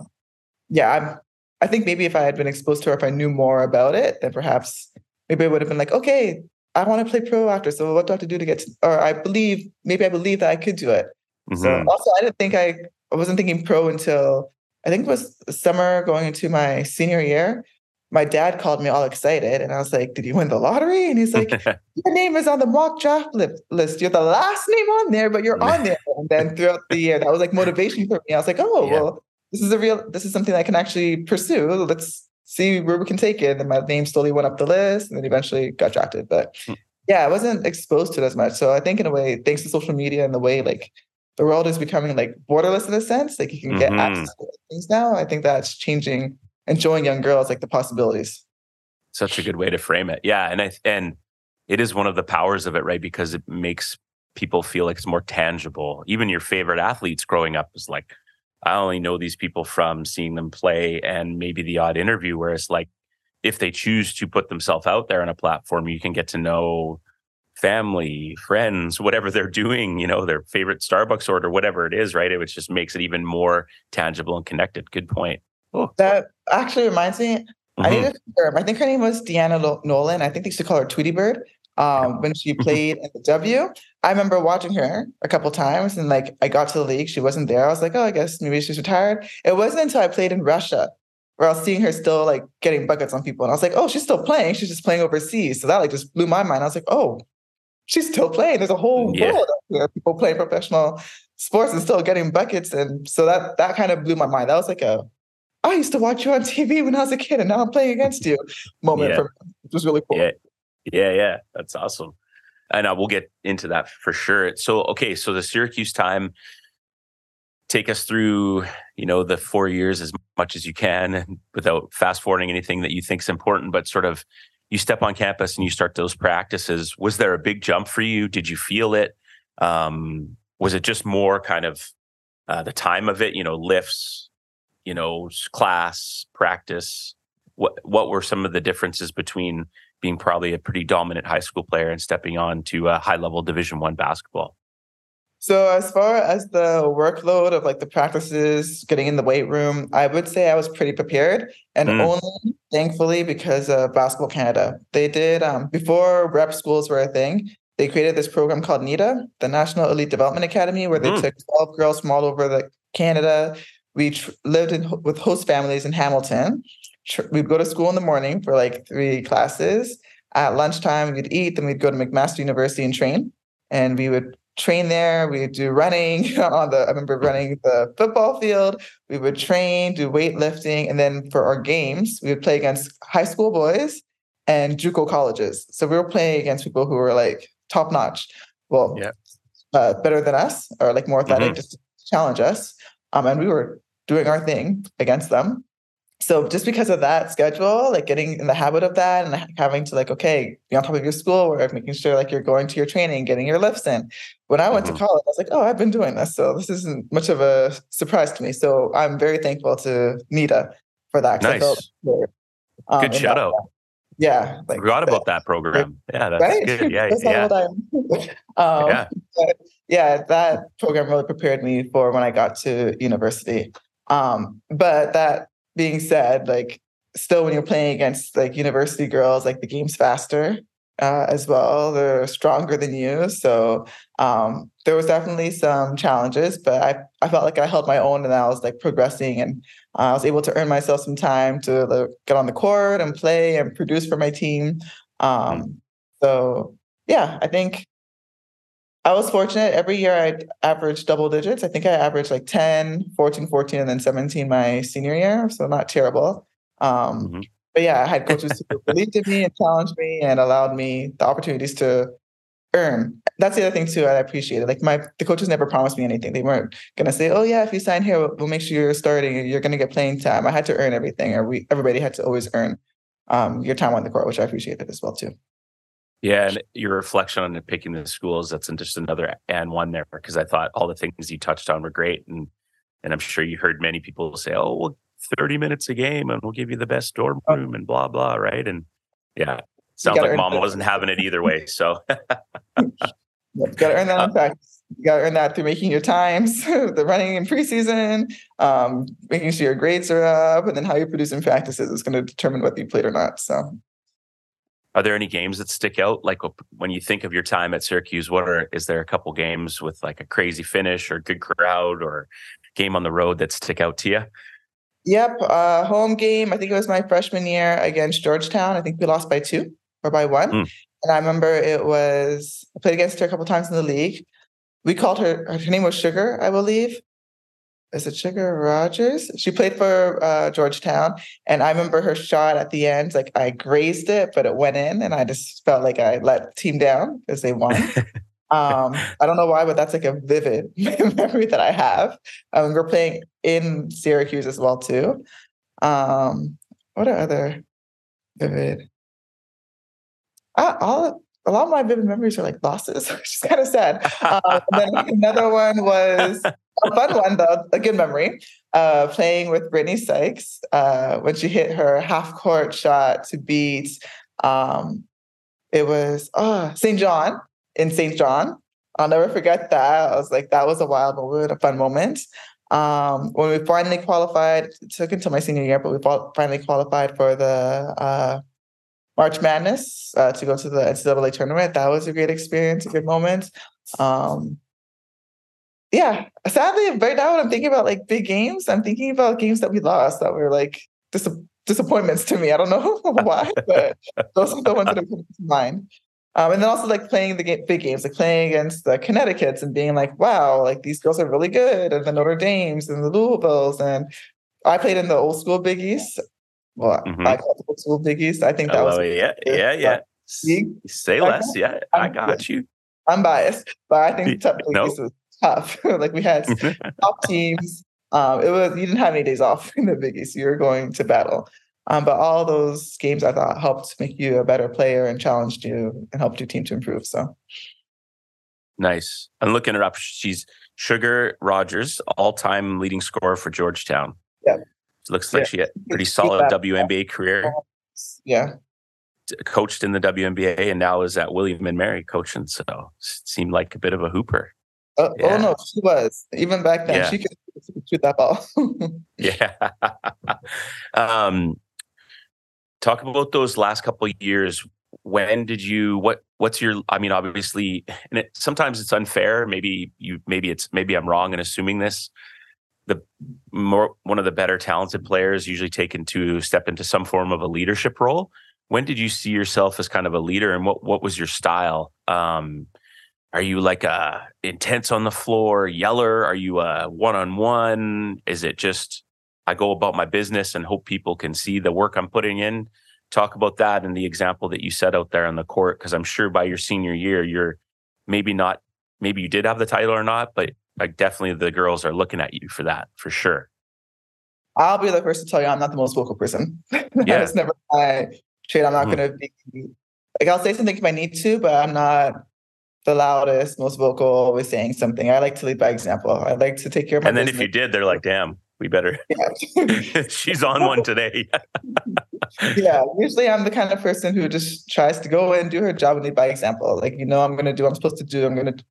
yeah I'm, I think maybe if I had been exposed to it, if I knew more about it, then perhaps maybe I would have been like, okay, I want to play pro actor. So what do I have to do to get to, or I believe, maybe I believe that I could do it. Mm-hmm. So also I didn't think I, I wasn't thinking pro until I think it was summer going into my senior year. My dad called me all excited and I was like, did you win the lottery? And he's like, your name is on the mock draft list. You're the last name on there, but you're on there. And then throughout the year, that was like motivation for me. I was like, oh, yeah. well, this is a real, this is something I can actually pursue. Let's see where we can take it. And my name slowly went up the list and then eventually got drafted. But yeah, I wasn't exposed to it as much. So I think in a way, thanks to social media and the way like the world is becoming like borderless in a sense, like you can get mm-hmm. access to things now. I think that's changing and showing young girls like the possibilities. Such a good way to frame it. Yeah. And I and it is one of the powers of it, right? Because it makes people feel like it's more tangible. Even your favorite athletes growing up is like, I only know these people from seeing them play and maybe the odd interview. Whereas, like, if they choose to put themselves out there on a platform, you can get to know family, friends, whatever they're doing, you know, their favorite Starbucks order, whatever it is, right? It just makes it even more tangible and connected. Good point. Oh. That actually reminds me, mm-hmm. I need to I think her name was Deanna Nolan. I think they used to call her Tweety Bird um, when she played in the W. I remember watching her a couple times, and like I got to the league, she wasn't there. I was like, oh, I guess maybe she's retired. It wasn't until I played in Russia where I was seeing her still like getting buckets on people, and I was like, oh, she's still playing. She's just playing overseas. So that like just blew my mind. I was like, oh, she's still playing. There's a whole yeah. world of people playing professional sports and still getting buckets, and so that that kind of blew my mind. That was like a I used to watch you on TV when I was a kid, and now I'm playing against you. Moment yeah. for me, which was really cool. Yeah, yeah, yeah. That's awesome. And uh, we'll get into that for sure. So, okay, so the Syracuse time, take us through, you know, the four years as much as you can without fast forwarding anything that you think is important, but sort of you step on campus and you start those practices. Was there a big jump for you? Did you feel it? Um, was it just more kind of uh, the time of it, you know, lifts, you know, class, practice? What what were some of the differences between being probably a pretty dominant high school player and stepping on to a high level division one basketball so as far as the workload of like the practices getting in the weight room i would say i was pretty prepared and mm. only thankfully, because of Basketball Canada. They did um, before rep schools were a thing. They created this program called NEDA, the National Elite Development Academy, where they mm. took 12 girls from all over the Canada. We tr- lived in, with host families in Hamilton. Tr- we'd go to school in the morning for like three classes. At lunchtime, we'd eat, then we'd go to McMaster University and train. And we would train there. We would do running on the, I remember running the football field. We would train, do weightlifting. And then for our games, we would play against high school boys and JUCO colleges. So we were playing against people who were like top notch. Well, yeah. uh, better than us or like more athletic, mm-hmm. just to challenge us. Um, and we were doing our thing against them so just because of that schedule, like getting in the habit of that and having to like, okay, be on top of your schoolwork, making sure like you're going to your training, getting your lifts in. When I went mm-hmm. to college, I was like, oh, I've been doing this. So this isn't much of a surprise to me. So I'm very thankful to NEDA for that. Nice. um, good shout out. Yeah. Like, Forgot about that program. Yeah, that's right? good. Yeah. yeah. um, yeah. yeah, that program really prepared me for when I got to university. Um, but that being said, like still when you're playing against like university girls, like the game's faster uh, as well. They're stronger than you. So um, there was definitely some challenges, but I, I felt like I held my own and I was like progressing and uh, I was able to earn myself some time to like, get on the court and play and produce for my team. Um, so yeah, I think I was fortunate. Every year I averaged double digits. I think I averaged like 10, 14, 14, and then 17 my senior year. So not terrible. Um, mm-hmm. But yeah, I had coaches who believed in me and challenged me and allowed me the opportunities to earn. That's the other thing too. I appreciated. Like my the coaches never promised me anything. They weren't gonna say, "Oh yeah, if you sign here, we'll, we'll make sure you're starting. You're gonna get playing time." I had to earn everything, or we everybody had to always earn um, your time on the court, which I appreciated as well too. Yeah, and your reflection on picking the schools, that's just another and one there because I thought all the things you touched on were great. And and I'm sure you heard many people say, Oh, well, 30 minutes a game and we'll give you the best dorm oh. room and blah blah, right? And yeah, sounds like mom wasn't having it either way. So you gotta earn that in practice. You gotta earn that through making your times, the running in preseason, um, making sure your grades are up, and then how you produce in practices is going to determine whether you played or not. So are there any games that stick out? Like when you think of your time at Syracuse, what are is there a couple games with like a crazy finish or good crowd or game on the road that stick out to you? Yep, uh, home game. I think it was my freshman year against Georgetown. I think we lost by two or by one. Mm. And I remember it was I played against her a couple times in the league. We called her her name was Sugar, I believe is it Sugar Rogers? She played for uh, Georgetown, and I remember her shot at the end. Like I grazed it, but it went in, and I just felt like I let team down because they won. um, I don't know why, but that's like a vivid memory that I have. Um, we're playing in Syracuse as well too. Um, what are other vivid? Uh, all a lot of my vivid memories are like losses, which is kind of sad. Um, then another one was a fun one though, a good memory. Uh, playing with Brittney Sykes uh, when she hit her half court shot to beat. Um, it was oh, St. John in St. John. I'll never forget that. I was like, that was a wild moment, a fun moment. Um, when we finally qualified, took until my senior year, but we finally qualified for the uh, March Madness uh, to go to the NCAA tournament. That was a great experience, a good moment. Um, yeah, sadly, right now when I'm thinking about like big games, I'm thinking about games that we lost that were like dis- disappointments to me. I don't know why, but those are the ones that are coming to mind. Um, and then also like playing the game, big games, like playing against the Connecticut's and being like, wow, like these girls are really good, and the Notre Dames and the Louisvilles. And I played in the old school Big East. Well, mm-hmm. I call it the old school Big I think that was yeah, yeah, yeah. Say less. Yeah, I got you. I'm biased, but I think Big East was tough. like we had top teams. Um, it was you didn't have any days off in the Big East. You were going to battle. Um, but all those games I thought helped make you a better player and challenged you and helped your team to improve. So nice. I'm looking her up. She's Sugar Rogers, all-time leading scorer for Georgetown. Yeah. Looks like yeah. she had a pretty solid WNBA career. Yeah. Coached in the WNBA and now is at William and Mary coaching. So seemed like a bit of a hooper. Uh, oh, yeah. Oh no, she was even back then. Yeah. She could shoot that ball. yeah. um, talk about those last couple of years. When did you what what's your I mean obviously and it, sometimes it's unfair maybe you maybe it's maybe I'm wrong in assuming this the more one of the better talented players usually taken to step into some form of a leadership role. When did you see yourself as kind of a leader and what what was your style? Um, are you like a intense on the floor yeller? Are you a one-on-one? Is it just i go about my business and hope people can see the work i'm putting in talk about that and the example that you set out there on the court because i'm sure by your senior year you're maybe not maybe you did have the title or not but like definitely the girls are looking at you for that for sure i'll be the first to tell you i'm not the most vocal person yeah. never my trait i'm not mm-hmm. going to be like i'll say something if i need to but i'm not the loudest, most vocal, always saying something. I like to lead by example. I like to take care of my And then business. if you did, they're like, damn, we better. Yeah. She's on one today. yeah. Usually I'm the kind of person who just tries to go and do her job and lead by example. Like, you know, I'm going to do what I'm supposed to do. I'm going to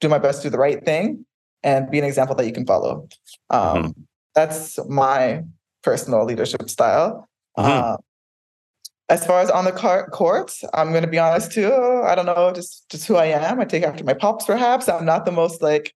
do my best to do the right thing and be an example that you can follow. Um, mm-hmm. That's my personal leadership style. Mm-hmm. Uh, as far as on the car- court, I'm going to be honest too. I don't know, just just who I am. I take after my pops, perhaps. I'm not the most like,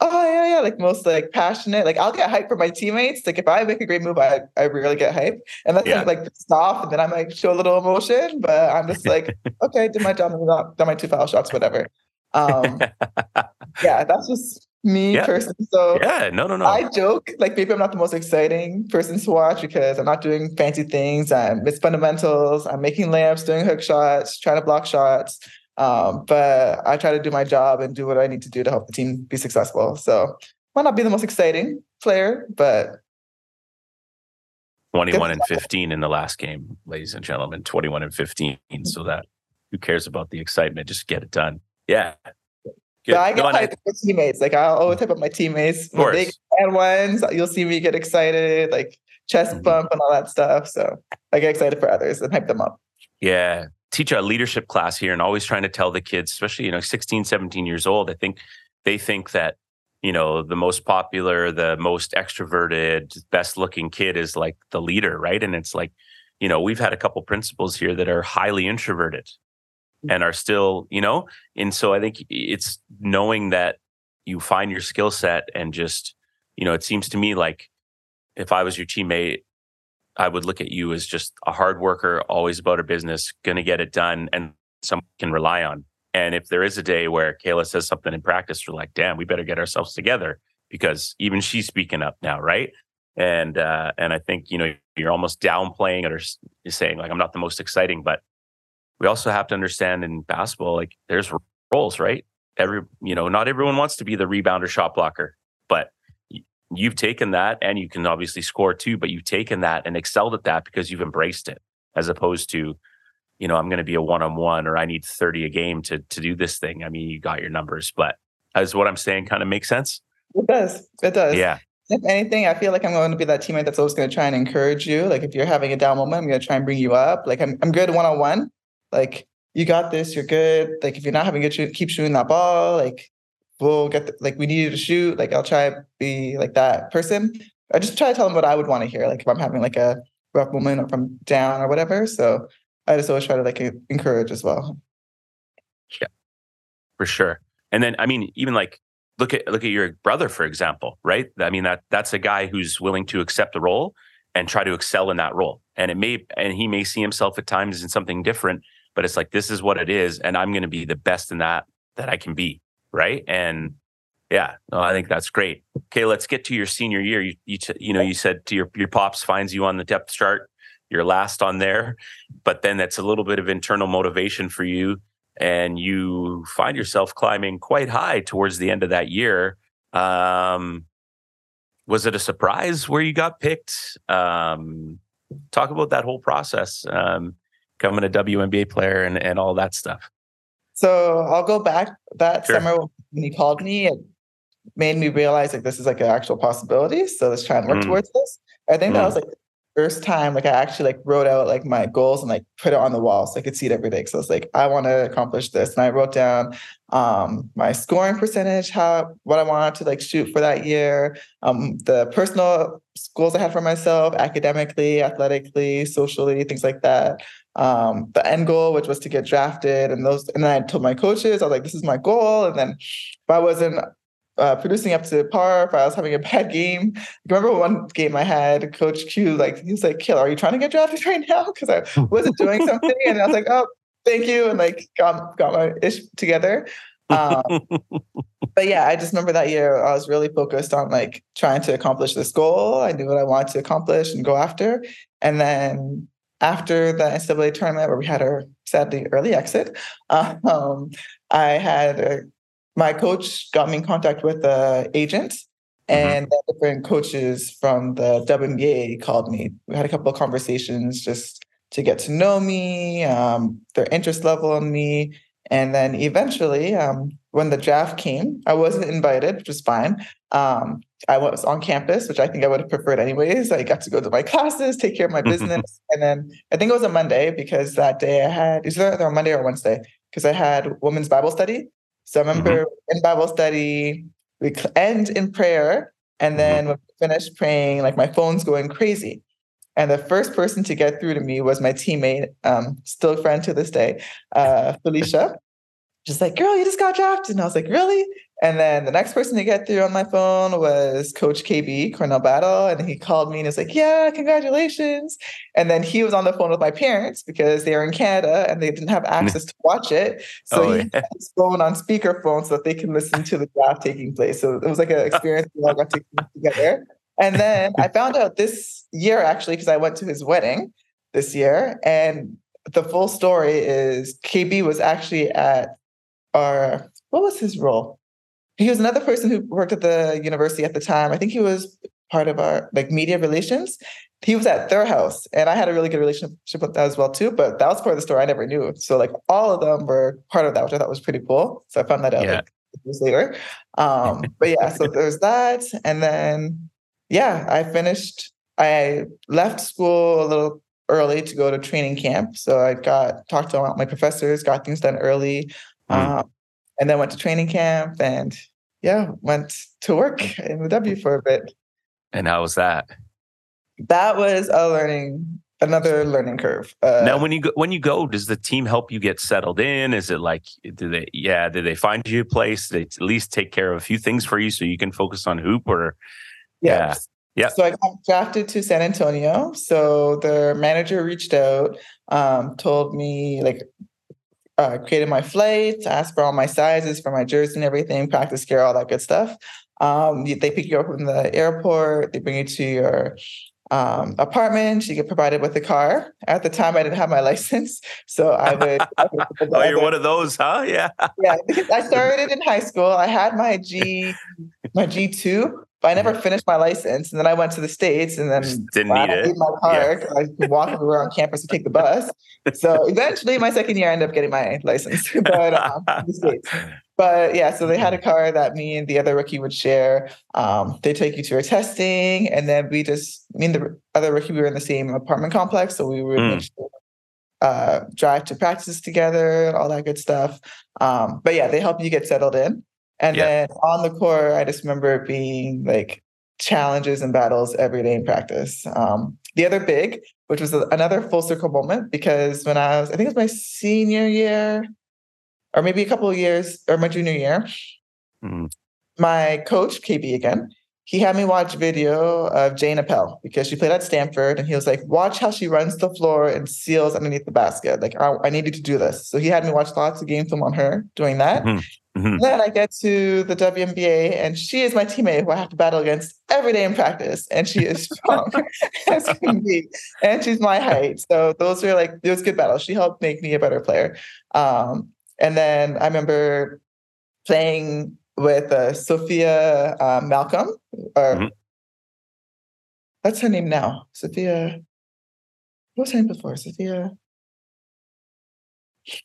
oh yeah, yeah, like most like passionate. Like I'll get hype for my teammates. Like if I make a great move, I I really get hype, and that's yeah. like pissed off, and then I might show a little emotion. But I'm just like, okay, did my job, done my two foul shots, whatever. Um, yeah, that's just me yeah. personally. So yeah, no, no, no. I joke like maybe I'm not the most exciting person to watch because I'm not doing fancy things. I'm it's fundamentals. I'm making layups, doing hook shots, trying to block shots. Um, but I try to do my job and do what I need to do to help the team be successful. So might not be the most exciting player, but 21 and 15 in the last game, ladies and gentlemen. 21 and 15. So that who cares about the excitement? Just get it done. Yeah. Good. I get hyped with teammates. Like I'll always hype up my teammates. Of course. Big fan ones, you'll see me get excited, like chest mm-hmm. bump and all that stuff. So I get excited for others and hype them up. Yeah. Teach a leadership class here and always trying to tell the kids, especially, you know, 16, 17 years old. I think they think that, you know, the most popular, the most extroverted, best looking kid is like the leader, right? And it's like, you know, we've had a couple principals here that are highly introverted and are still, you know, and so I think it's knowing that you find your skill set and just, you know, it seems to me like if I was your teammate, I would look at you as just a hard worker, always about her business, going to get it done, and someone can rely on. And if there is a day where Kayla says something in practice, we're like, damn, we better get ourselves together because even she's speaking up now, right? And uh, and I think you know you're almost downplaying it or saying like I'm not the most exciting, but we also have to understand in basketball, like there's roles, right? Every, you know, not everyone wants to be the rebounder shot blocker, but you've taken that and you can obviously score too, but you've taken that and excelled at that because you've embraced it as opposed to, you know, I'm going to be a one on one or I need 30 a game to, to do this thing. I mean, you got your numbers, but as what I'm saying kind of makes sense. It does. It does. Yeah. If anything, I feel like I'm going to be that teammate that's always going to try and encourage you. Like if you're having a down moment, I'm going to try and bring you up. Like I'm, I'm good one on one, like you got this, you're good. Like if you're not having good shoot, keep shooting that ball. Like we'll get the, like we need you to shoot. Like I'll try to be like that person. I just try to tell them what I would want to hear. Like if I'm having like a rough moment or if I'm down or whatever. So I just always try to like encourage as well. Yeah, for sure. And then I mean, even like look at look at your brother for example, right? I mean that that's a guy who's willing to accept the role and try to excel in that role. And it may and he may see himself at times in something different, but it's like this is what it is and i'm going to be the best in that that i can be right? And yeah no, i think that's great. Okay let's get to your senior year. You you, you know you said to your your pops finds you on the depth chart you're last on there but then that's a little bit of internal motivation for you and you find yourself climbing quite high towards the end of that year. Um, was it a surprise where you got picked? Um, talk about that whole process. Um, becoming a WNBA player and, and all that stuff? So I'll go back that sure. summer when he called me. It made me realize like this is like an actual possibility. So let's try and work mm. towards this. I think mm. that was like first time like I actually like wrote out like my goals and like put it on the wall so I could see it every day. So I was like, I want to accomplish this. And I wrote down um my scoring percentage, how what I wanted to like shoot for that year, um, the personal goals I had for myself, academically, athletically, socially, things like that. Um, the end goal, which was to get drafted, and those, and then I told my coaches, I was like, this is my goal. And then if I wasn't uh, producing up to par, if I was having a bad game. I remember one game I had, Coach Q, like, he was like, Kill, are you trying to get drafted right now? Because I wasn't doing something. And I was like, oh, thank you. And like, got, got my ish together. Um, but yeah, I just remember that year I was really focused on like trying to accomplish this goal. I knew what I wanted to accomplish and go after. And then after the NCAA tournament, where we had our sadly early exit, um, I had a my coach got me in contact with the agent mm-hmm. and mm-hmm. different coaches from the WNBA called me. We had a couple of conversations just to get to know me, um, their interest level in me. And then eventually, um, when the draft came, I wasn't invited, which was fine. Um, I was on campus, which I think I would have preferred anyways. I got to go to my classes, take care of my business. and then I think it was a Monday because that day I had, is there a Monday or Wednesday? Because I had women's Bible study. So I remember mm-hmm. in Bible study, we end in prayer. And mm-hmm. then when we finished praying, like my phone's going crazy. And the first person to get through to me was my teammate, um, still a friend to this day, uh, Felicia. Just like, girl, you just got drafted. And I was like, really? And then the next person to get through on my phone was Coach KB, Cornell Battle. And he called me and was like, Yeah, congratulations. And then he was on the phone with my parents because they were in Canada and they didn't have access to watch it. So oh, he yeah. his phone on speakerphone so that they can listen to the draft taking place. So it was like an experience we all got to together. And then I found out this year actually, because I went to his wedding this year. And the full story is KB was actually at our, what was his role? He was another person who worked at the university at the time. I think he was part of our like media relations. He was at their house, and I had a really good relationship with that as well too. But that was part of the story I never knew. So like all of them were part of that, which I thought was pretty cool. So I found that out yeah. like years later. Um, but yeah, so there's that, and then yeah, I finished. I left school a little early to go to training camp. So I got talked to my professors, got things done early. Mm. Um, and then went to training camp and yeah, went to work in the W for a bit. And how was that? That was a learning another learning curve. Uh, now, when you go, when you go, does the team help you get settled in? Is it like, do they, yeah, did they find you a place? They at least take care of a few things for you so you can focus on hoop or, yeah. Yeah. So I got drafted to San Antonio. So the manager reached out, um, told me like uh, created my flights, asked for all my sizes for my jersey and everything, practice gear, all that good stuff. Um, they pick you up from the airport, they bring you to your um, apartment. You get provided with a car. At the time, I didn't have my license, so I would. oh, you're one of those, huh? Yeah. yeah, I started in high school. I had my G, my G two, but I never finished my license. And then I went to the States and then didn't need it. my car. Yeah. I could walk around campus to take the bus. So eventually my second year I ended up getting my license. but um, the States. But yeah, so they had a car that me and the other rookie would share. Um, they take you to your testing, and then we just me and the other rookie we were in the same apartment complex, so we would mm. uh, drive to practice together, all that good stuff. Um, but yeah, they help you get settled in. And yeah. then on the court, I just remember it being like challenges and battles every day in practice. Um, the other big, which was another full circle moment, because when I was, I think it was my senior year, or maybe a couple of years, or my junior year, mm. my coach, KB again, he had me watch video of Jayne Appel because she played at Stanford and he was like, watch how she runs the floor and seals underneath the basket. Like, I, I needed to do this. So he had me watch lots of game film on her doing that. Mm-hmm. Mm-hmm. Then I get to the WNBA, and she is my teammate who I have to battle against every day in practice. And she is strong as can be. And she's my height. So those are like, it was good battles. She helped make me a better player. Um, and then I remember playing with uh, Sophia uh, Malcolm, or mm-hmm. that's her name now. Sophia, what was her name before? Sophia.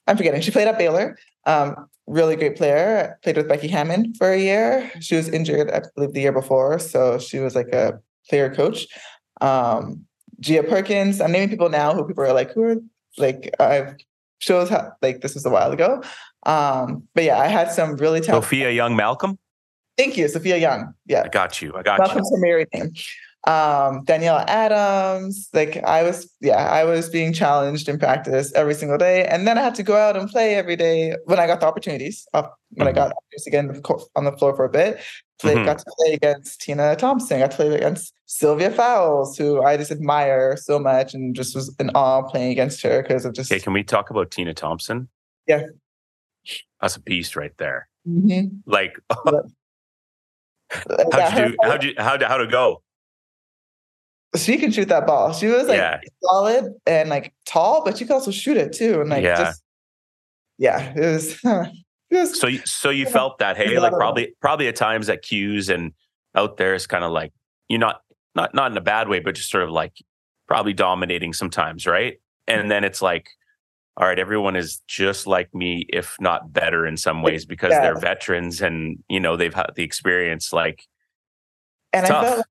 I'm forgetting. She played at Baylor. Um, really great player. Played with Becky Hammon for a year. She was injured, I believe, the year before, so she was like a player coach. Um, Jia Perkins. I'm naming people now who people are like, who are like I've shows how like this was a while ago. Um, but yeah, I had some really talented. Sophia Young Malcolm. Thank you, Sophia Young. Yeah, I got you. I got Malcolm's you. her married name. Um, Danielle Adams. Like I was, yeah, I was being challenged in practice every single day, and then I had to go out and play every day when I got the opportunities. Uh, when mm-hmm. I got again on the floor for a bit, play, mm-hmm. got to play against Tina Thompson, got to play against Sylvia Fowles, who I just admire so much and just was in awe playing against her because of just. Okay, can we talk about Tina Thompson? Yeah. That's a beast right there. Mm-hmm. Like, how'd you do? How'd you, how'd, how'd it go? She can shoot that ball. She was like yeah. solid and like tall, but she could also shoot it too. And like, yeah. just, yeah, it was. so you, so you felt that hey like probably probably at times at 'Cuse and out there is kind of like you're not not not in a bad way but just sort of like probably dominating sometimes right and then it's like all right everyone is just like me if not better in some ways because yeah. they're veterans and you know they've had the experience like and i felt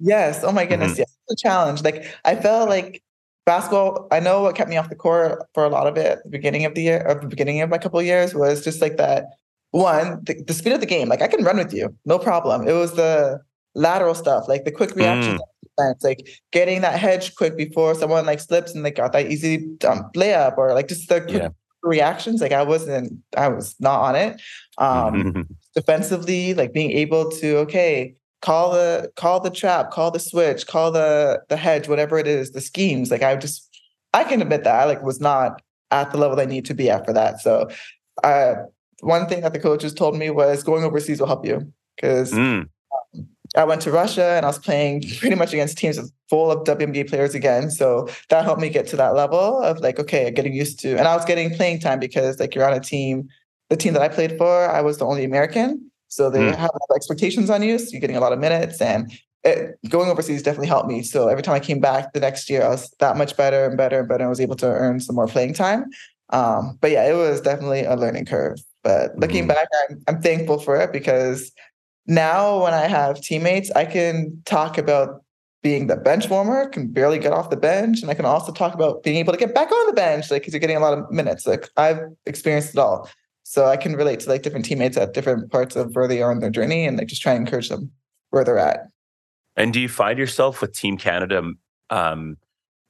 yes oh my goodness mm-hmm. yes the challenge like i felt like basketball, I know what kept me off the court for a lot of it at the beginning of the year, or the beginning of my couple of years was just like that one, the, the, speed of the game. Like I can run with you, no problem. It was the lateral stuff, like the quick reaction mm. defense, like getting that hedge quick before someone like slips and they got that easy um, layup or like just the yeah. reactions. Like I wasn't, I was not on it. Um, defensively, like being able to, okay, call the call the trap, call the switch, call the the hedge, whatever it is, the schemes. Like I just I can admit that I like was not at the level I need to be at for that. So uh, one thing that the coaches told me was going overseas will help you because mm. um, I went to Russia and I was playing pretty much against teams full of WNBA players again. So that helped me get to that level of like, okay, getting used to, and I was getting playing time because like you're on a team. The team that I played for, I was the only American. So they mm. have expectations on you. So you're getting a lot of minutes and it, going overseas definitely helped me. So every time I came back the next year, I was that much better and better and better. I was able to earn some more playing time. Um, but yeah, it was definitely a learning curve. But looking mm. back, I'm, I'm thankful for it because now when I have teammates, I can talk about being the bench warmer, can barely get off the bench, and I can also talk about being able to get back on the bench, like because you're getting a lot of minutes. Like I've experienced it all. So I can relate to like different teammates at different parts of where they are in their journey and like just try and encourage them where they're at. And do you find yourself with Team Canada um,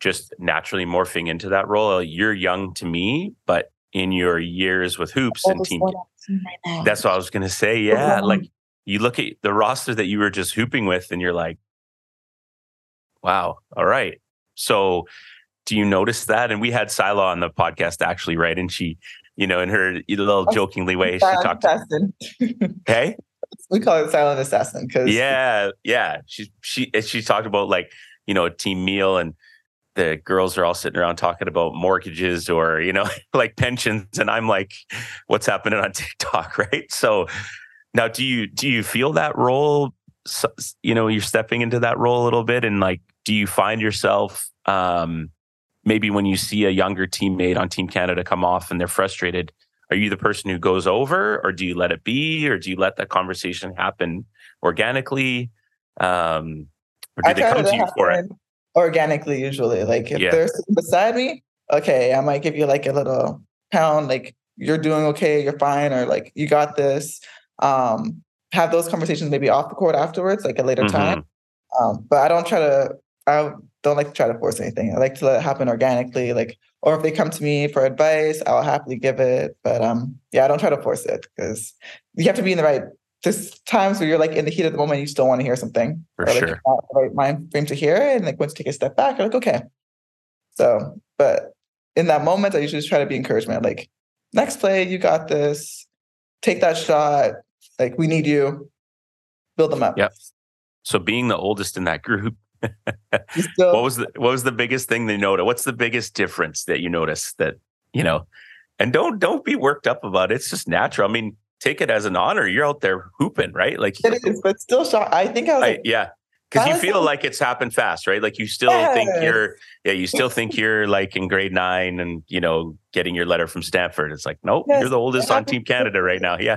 just naturally morphing into that role? You're young to me, but in your years with hoops and team, right that's what I was going to say. Yeah, like you look at the roster that you were just hooping with, and you're like, "Wow, all right." So, do you notice that? And we had Sila on the podcast actually, right? And she you know, in her little jokingly way, she talked. Assassin. hey, we call it silent assassin because yeah, yeah. She she she talked about like you know a team meal and the girls are all sitting around talking about mortgages or you know like pensions and i'm like what's happening on tiktok right so now do you do you feel that role you know you're stepping into that role a little bit and like do you find yourself um maybe when you see a younger teammate on Team Canada come off and they're frustrated, are you the person who goes over or do you let it be or do you let that conversation happen organically? Um, or do I they come to you for it? Organically, usually. Like if yeah. they're beside me, okay, I might give you like a little pound, like you're doing okay, you're fine, or like you got this. Um, have those conversations maybe off the court afterwards, like a later mm-hmm. time. Um, but I don't try to I don't like to try to force anything. I like to let it happen organically. Like, or if they come to me for advice, I'll happily give it. But um, yeah, I don't try to force it because you have to be in the right. There's times where you're like in the heat of the moment, you still want to hear something. For or, like, sure. Not the right mind frame to hear it, and like once you take a step back, you're like, okay. So, but in that moment, I usually just try to be encouragement. Like, next play, you got this. Take that shot. Like, we need you. Build them up. Yep. So being the oldest in that group, what was the what was the biggest thing they noticed? What's the biggest difference that you noticed that you know? And don't don't be worked up about it. It's just natural. I mean, take it as an honor. You're out there hooping, right? Like it is, but still. I think I was. I, yeah, because you feel like it's happened fast, right? Like you still yes. think you're, yeah, you still think you're like in grade nine and you know getting your letter from Stanford. It's like, nope, yes. you're the oldest on Team Canada right now. Yeah,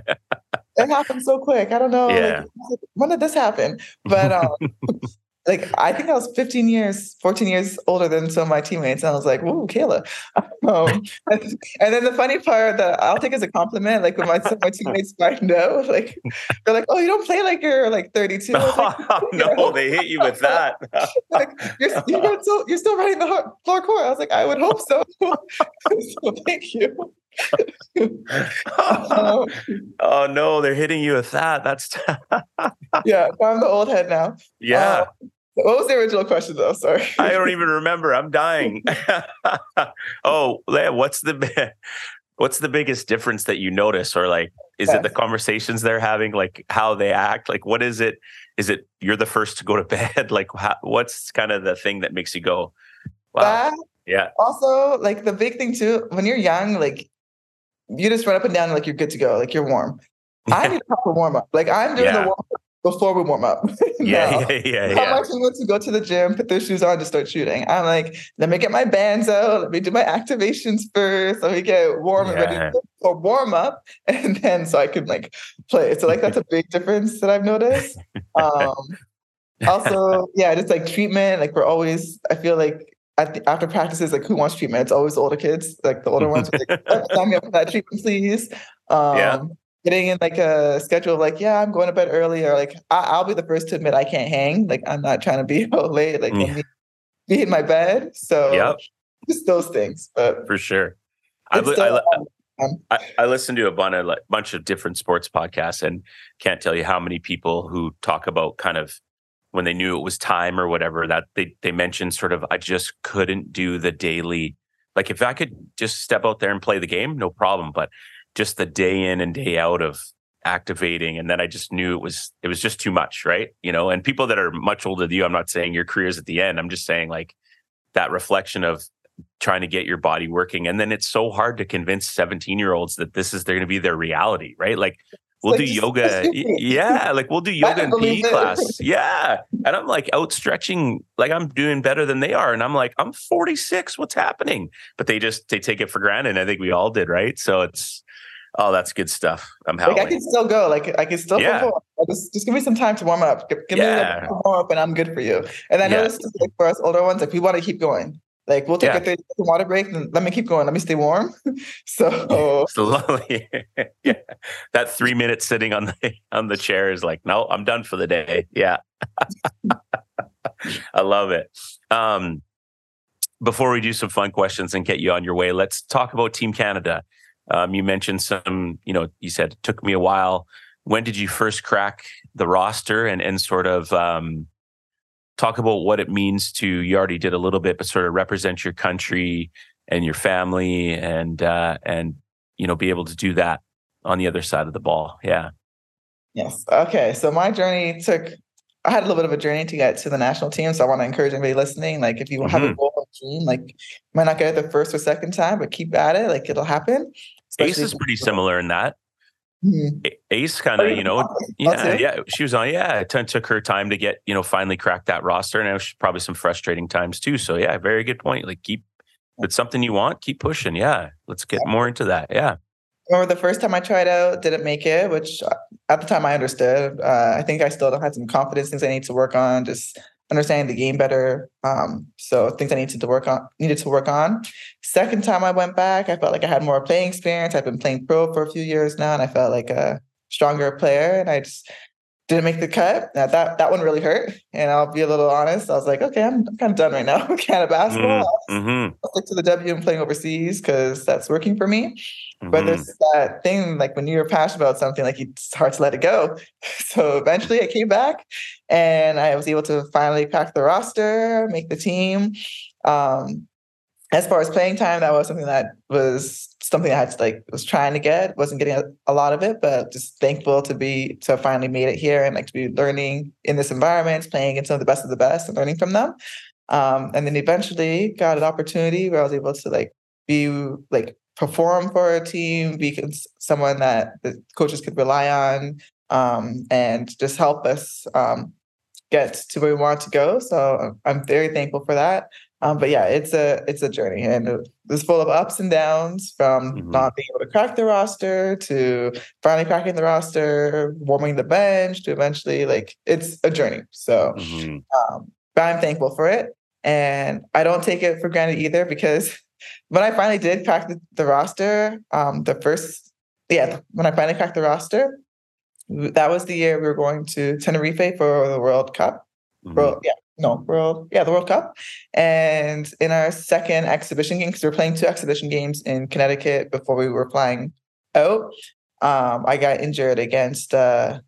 it happened so quick. I don't know. Yeah. Like, when did this happen? But um, like I think I was 15 years, 14 years older than some of my teammates. And I was like, "Whoa, Kayla." Um, and, and, then the funny part that I'll take as a compliment, like when my, some of my teammates find out, like they're like, "Oh, you don't play like you're like 32." Like, no, they hit you with that. like, you're, you're, still, you're still running the floor court. I was like, I would hope so. so thank you. Um, oh no, they're hitting you with that. That's yeah. I'm the old head now. Yeah. Um, what was the original question though? Sorry. I don't even remember. I'm dying. oh, what's the what's the biggest difference that you notice or like is yes. it the conversations they're having like how they act like what is it is it you're the first to go to bed like how, what's kind of the thing that makes you go wow that, yeah also like the big thing too when you're young like you just run up and down like you're good to go like you're warm I need a proper warm up. Like I'm doing yeah. the warm up before we warm up. yeah, yeah, yeah, yeah. How much want to go to the gym, put their shoes on to start shooting? I'm like, let me get my bands out. Let me do my activations first. Let me get warm yeah. and ready for warm up, and then so I can like play. So like that's a big difference that I've noticed. Um, also, yeah, just like treatment. Like we're always. I feel like the, after practices, like who wants treatment? It's always the older kids, like the older ones. Like, sign me up for that treatment, please. Um, yeah getting in like a schedule of like, yeah, I'm going to bed early, or like I- will be the first to admit I can't hang. Like I'm not trying to be late. Like yeah. be in my bed. So yep. just those things. But for sure. I, still, I, I, I, listen to a bunch of, bunch of different sports podcasts and can't tell you how many people who talk about kind of when they knew it was time or whatever that they they mentioned sort of I just couldn't do the daily like if I could just step out there and play the game, no problem. But just the day in and day out of activating and then i just knew it was it was just too much right you know and people that are much older than you i'm not saying your career's at the end i'm just saying like that reflection of trying to get your body working and then it's so hard to convince 17 year olds that this is they're going to be their reality right like we'll like, do yoga yeah like we'll do yoga in pe class yeah and i'm like outstretching like i'm doing better than they are and i'm like i'm 46 what's happening but they just they take it for granted i think we all did right so it's Oh, that's good stuff. I'm happy. Like I can still go. Like I can still yeah. perform. Just, just give me some time to warm up. Give, give yeah. me warm up, and I'm good for you. And I yeah. noticed like for us older ones, like we want to keep going. Like we'll take yeah. a 30 second water break let me keep going. Let me stay warm. so, so yeah, that three minutes sitting on the on the chair is like, no, I'm done for the day. Yeah, I love it. Um, before we do some fun questions and get you on your way, let's talk about Team Canada. Um, you mentioned some, you know, you said it took me a while. When did you first crack the roster and, and sort of um, talk about what it means to, you already did a little bit, but sort of represent your country and your family and, uh, and, you know, be able to do that on the other side of the ball. Yeah. Yes. Okay. So my journey took I had a little bit of a journey to get to the national team. So I want to encourage anybody listening. Like if you mm-hmm. have a mm-hmm. goal or dream, like might not get it the first or second time, but keep at it. Like it'll happen. Ace is pretty similar in that. Mm-hmm. Ace kind of, oh, you know, yeah, yeah, she was on, yeah. It took her time to get, you know, finally crack that roster, and it was probably some frustrating times too. So yeah, very good point. Like keep, if it's something you want, keep pushing. Yeah, let's get more into that. Yeah. Or the first time I tried out, didn't make it, which uh, at the time I understood. Uh, I think I still had some confidence things I need to work on, just understanding the game better. Um, so things I needed to work on, needed to work on. Second time I went back, I felt like I had more playing experience. I've been playing pro for a few years now, and I felt like a stronger player. And I just didn't make the cut. Now that that one really hurt. And I'll be a little honest. I was like, okay, I'm, I'm kind of done right now with Canada basketball. Mm-hmm. I'll stick to the W and playing overseas because that's working for me. Mm-hmm. But there's that thing like when you're passionate about something, like it's hard to let it go. So eventually I came back and I was able to finally pack the roster, make the team. Um, as far as playing time, that was something that was something I had to like was trying to get. wasn't getting a, a, lot of it, but just thankful to be to have finally made it here and like to be learning in this environment, playing against some of the best of the best, and learning from them. Um, and then eventually got an opportunity where I was able to like be like perform for a team, be someone that the coaches could rely on, um, and just help us um, get to where we want to go. So I'm very thankful for that. Um, but yeah, it's a it's a journey, and it's full of ups and downs from mm-hmm. not being able to crack the roster to finally cracking the roster, warming the bench to eventually like it's a journey. So, mm-hmm. um, but I'm thankful for it, and I don't take it for granted either because when I finally did crack the, the roster, um, the first yeah, when I finally cracked the roster, that was the year we were going to Tenerife for the World Cup. Mm-hmm. World, yeah, no, World, yeah, the World Cup. And in our second exhibition game, because we were playing two exhibition games in Connecticut before we were flying out, um, I got injured against uh,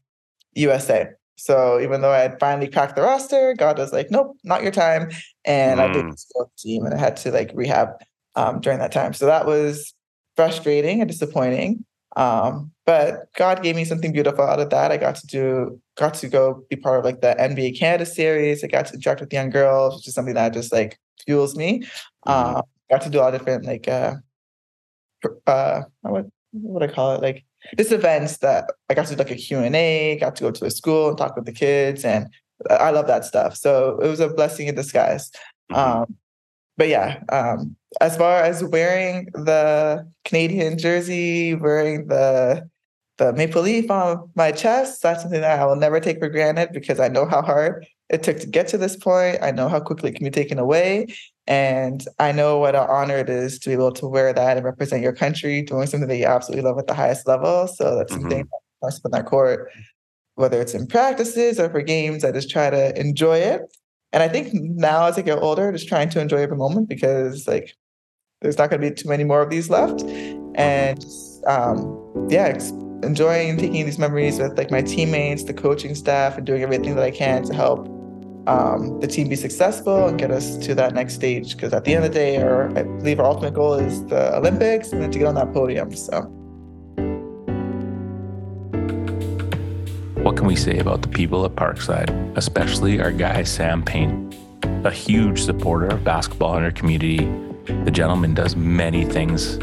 USA. So even though I had finally cracked the roster, God was like, "Nope, not your time," and mm. I did the team, and I had to like rehab um, during that time. So that was frustrating and disappointing. Um, but God gave me something beautiful out of that. I got to do, got to go be part of like the NBA Canada series. I got to interact with young girls, which is something that just like fuels me. Mm-hmm. Um, got to do a lot of different like uh, uh, what what I call it? Like this events that I got to do like a Q and A. Got to go to a school and talk with the kids, and I love that stuff. So it was a blessing in disguise. Mm-hmm. Um, but yeah, um, as far as wearing the Canadian jersey, wearing the the maple leaf on my chest, that's something that I will never take for granted because I know how hard it took to get to this point. I know how quickly it can be taken away. And I know what an honor it is to be able to wear that and represent your country, doing something that you absolutely love at the highest level. So that's mm-hmm. something I spend that court, whether it's in practices or for games, I just try to enjoy it. And I think now as I get older, just trying to enjoy every moment because like there's not going to be too many more of these left. And um, yeah, enjoying taking these memories with like my teammates, the coaching staff, and doing everything that I can to help um, the team be successful and get us to that next stage. Because at the end of the day, our I believe our ultimate goal is the Olympics and then to get on that podium. So. What can we say about the people at Parkside, especially our guy Sam Payne? A huge supporter of basketball in our community the gentleman does many things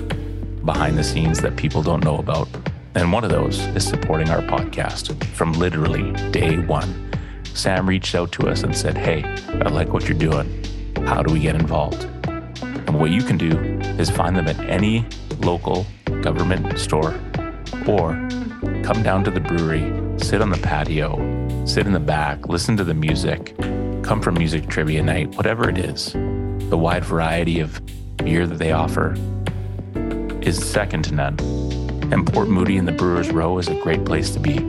behind the scenes that people don't know about. And one of those is supporting our podcast from literally day one. Sam reached out to us and said, Hey, I like what you're doing. How do we get involved? And what you can do is find them at any local government store or come down to the brewery, sit on the patio, sit in the back, listen to the music, come for music trivia night, whatever it is the wide variety of beer that they offer is second to none. And Port Moody and the Brewers Row is a great place to be.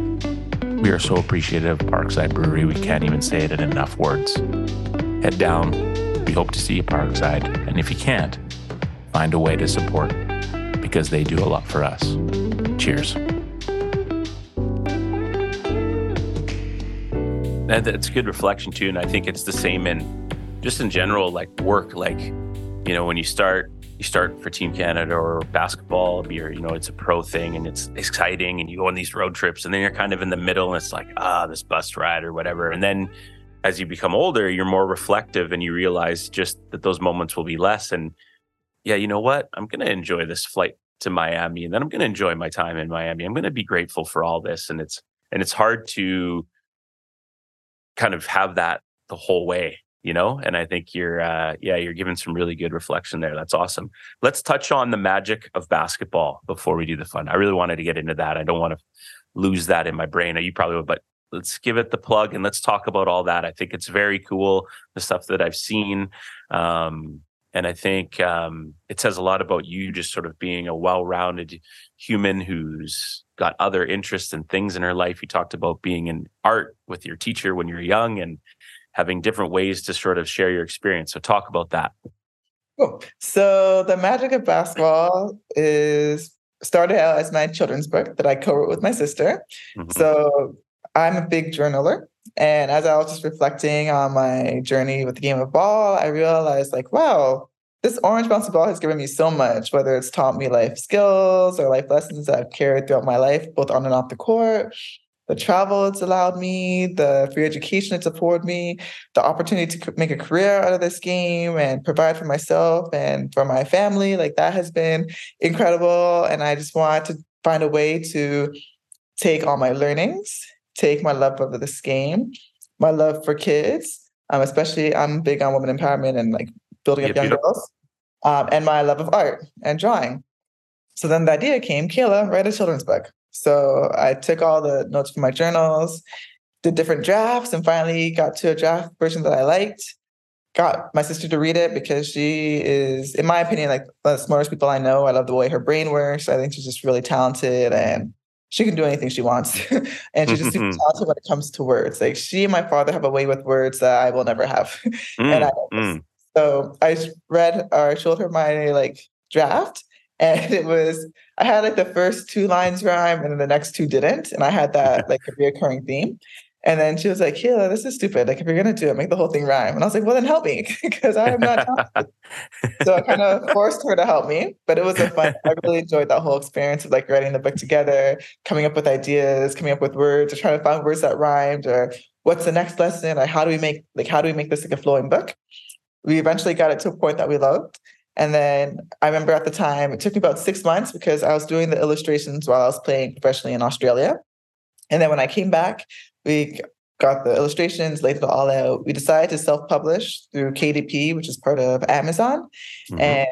We are so appreciative of Parkside Brewery, we can't even say it in enough words. Head down. We hope to see you Parkside. And if you can't, find a way to support because they do a lot for us. Cheers. That's a good reflection too, and I think it's the same in just in general, like work, like, you know, when you start, you start for Team Canada or basketball, you're, you know, it's a pro thing and it's exciting and you go on these road trips and then you're kind of in the middle and it's like, ah, this bus ride or whatever. And then as you become older, you're more reflective and you realize just that those moments will be less. And yeah, you know what? I'm to enjoy this flight to Miami and then I'm to enjoy my time in Miami. I'm to be grateful for all this. And it's, and it's hard to kind of have that the whole way you know? And i think you're uh, yeah you're giving some really good reflection there. That's awesome. Let's touch on the magic of basketball before we do the fun. I really wanted to get into that. I don't want to lose that in my brain. You probably would but let's give it the plug and let's talk about all that. I think it's very cool the stuff that i've seen um, and i think um, it says a lot about you just sort of being a well-rounded human who's got other interests and things in her life you talked about being in art with your teacher when you're young and having different ways to sort of share your experience. So talk about that. Cool. So the magic of basketball is started out as my children's book that I co-wrote with my sister. Mm-hmm. So I'm a big journaler. And as I was just reflecting on my journey with the game of ball, I realized like, wow, this orange bouncy ball has given me so much, whether it's taught me life skills or life lessons that I've carried throughout my life, both on and off the court, the travel it's allowed me, the free education it's afforded me, the opportunity to make a career out of this game and provide for myself and for my family. Like that has been incredible. And I just want to find a way to take all my learnings, take my love of this game, my love for kids. Um, especially I'm big on women empowerment and like building up young girls, um, and my love of art and drawing. So then the idea came, Kayla, write a children's book. So I took all the notes from my journals, did different drafts, and finally got to a draft version that I liked. Got my sister to read it because she is, in my opinion, like the smartest people I know. I love the way her brain works. I think she's just really talented and she can do anything she wants. and she's just super talented when it comes to words. Like she and my father have a way with words that I will never have. and I Mm, mm. So I read or showed her my like draft, and it was I had like the first two lines rhyme, and then the next two didn't, and I had that like a reoccurring theme. And then she was like, "Kayla, this is stupid. Like, if you're gonna do it, make the whole thing rhyme." And I was like, "Well, then help me, because I am not." talented." so I kind of forced her to help me, but it was a fun. I really enjoyed that whole experience of like writing the book together, coming up with ideas, coming up with words, or trying to find words that rhymed, or what's the next lesson, or how do we make like how do we make this like a flowing book? We eventually got it to a point that we loved. And then I remember at the time, it took me about six months because I was doing the illustrations while I was playing professionally in Australia. And then when I came back, we got the illustrations, laid it all out. We decided to self publish through KDP, which is part of Amazon. Mhm. And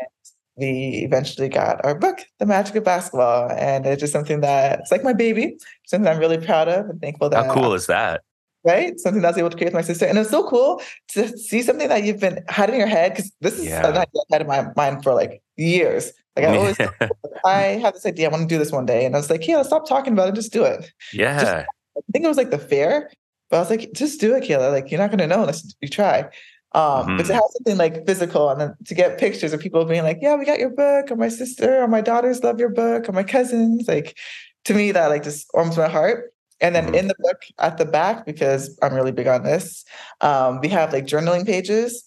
we eventually got our book, The Magic of Basketball. And it's just something that it's like my baby, something I'm really proud of and thankful that How cool is that? Right? Something that I was able to create with my sister. And it was so cool to see something that you've been had in your head, because this is Yeah. an idea I had in my mind for like years. Like I always I have this idea, I want to do this one day. And I was like, yeah, stop talking about it, just do it. yeah. I think it was like the fair, but I was like, just do it, Kayla. Like you're not gonna know unless you try. Um, but to Mhm. have something like physical and then to get pictures of people being like, yeah, we got your book, or my sister, or my daughters love your book, or my cousins, like to me that like just warms my heart. And then Mhm. in the book at the back, because I'm really big on this, um, we have like journaling pages.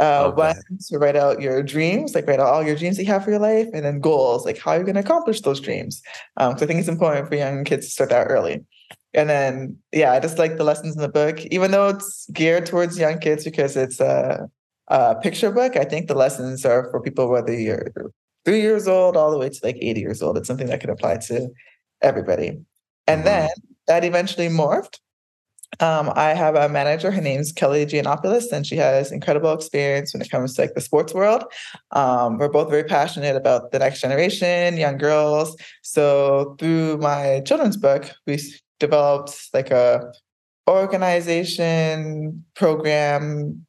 Uh, Okay. one to write out your dreams, like write out all your dreams that you have for your life, and then goals, like how you're going to accomplish those dreams. Um, so I think it's important for young kids to start that early. And then, yeah, I just like the lessons in the book, even though it's geared towards young kids because it's a, a picture book. I think the lessons are for people whether you're three years old all the way to like 80 years old. It's something that can apply to everybody. And Mhm. then that eventually morphed. Um, I have a manager. Her name's Kelly Giannopoulos, and she has incredible experience when it comes to like the sports world. Um, we're both very passionate about the next generation, young girls. So through my children's book, we developed like a organization program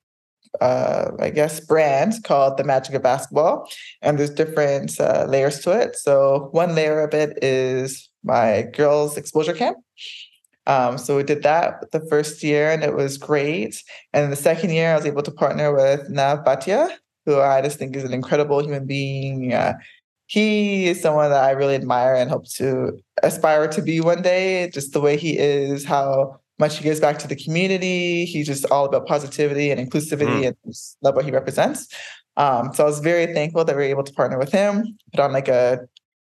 uh, I guess, brand called The Magic of Basketball. And there's different uh, layers to it. So one layer of it is my girls' exposure camp. Um, so we did that the first year and it was great. And the second year, I was able to partner with Nav Bhatia, who I just think is an incredible human being. Uh, he is someone that I really admire and hope to aspire to be one day. Just the way he is, how much he gives back to the community. He's just all about positivity and inclusivity Mm. and just love what he represents. Um, so I was very thankful that we were able to partner with him, put on like a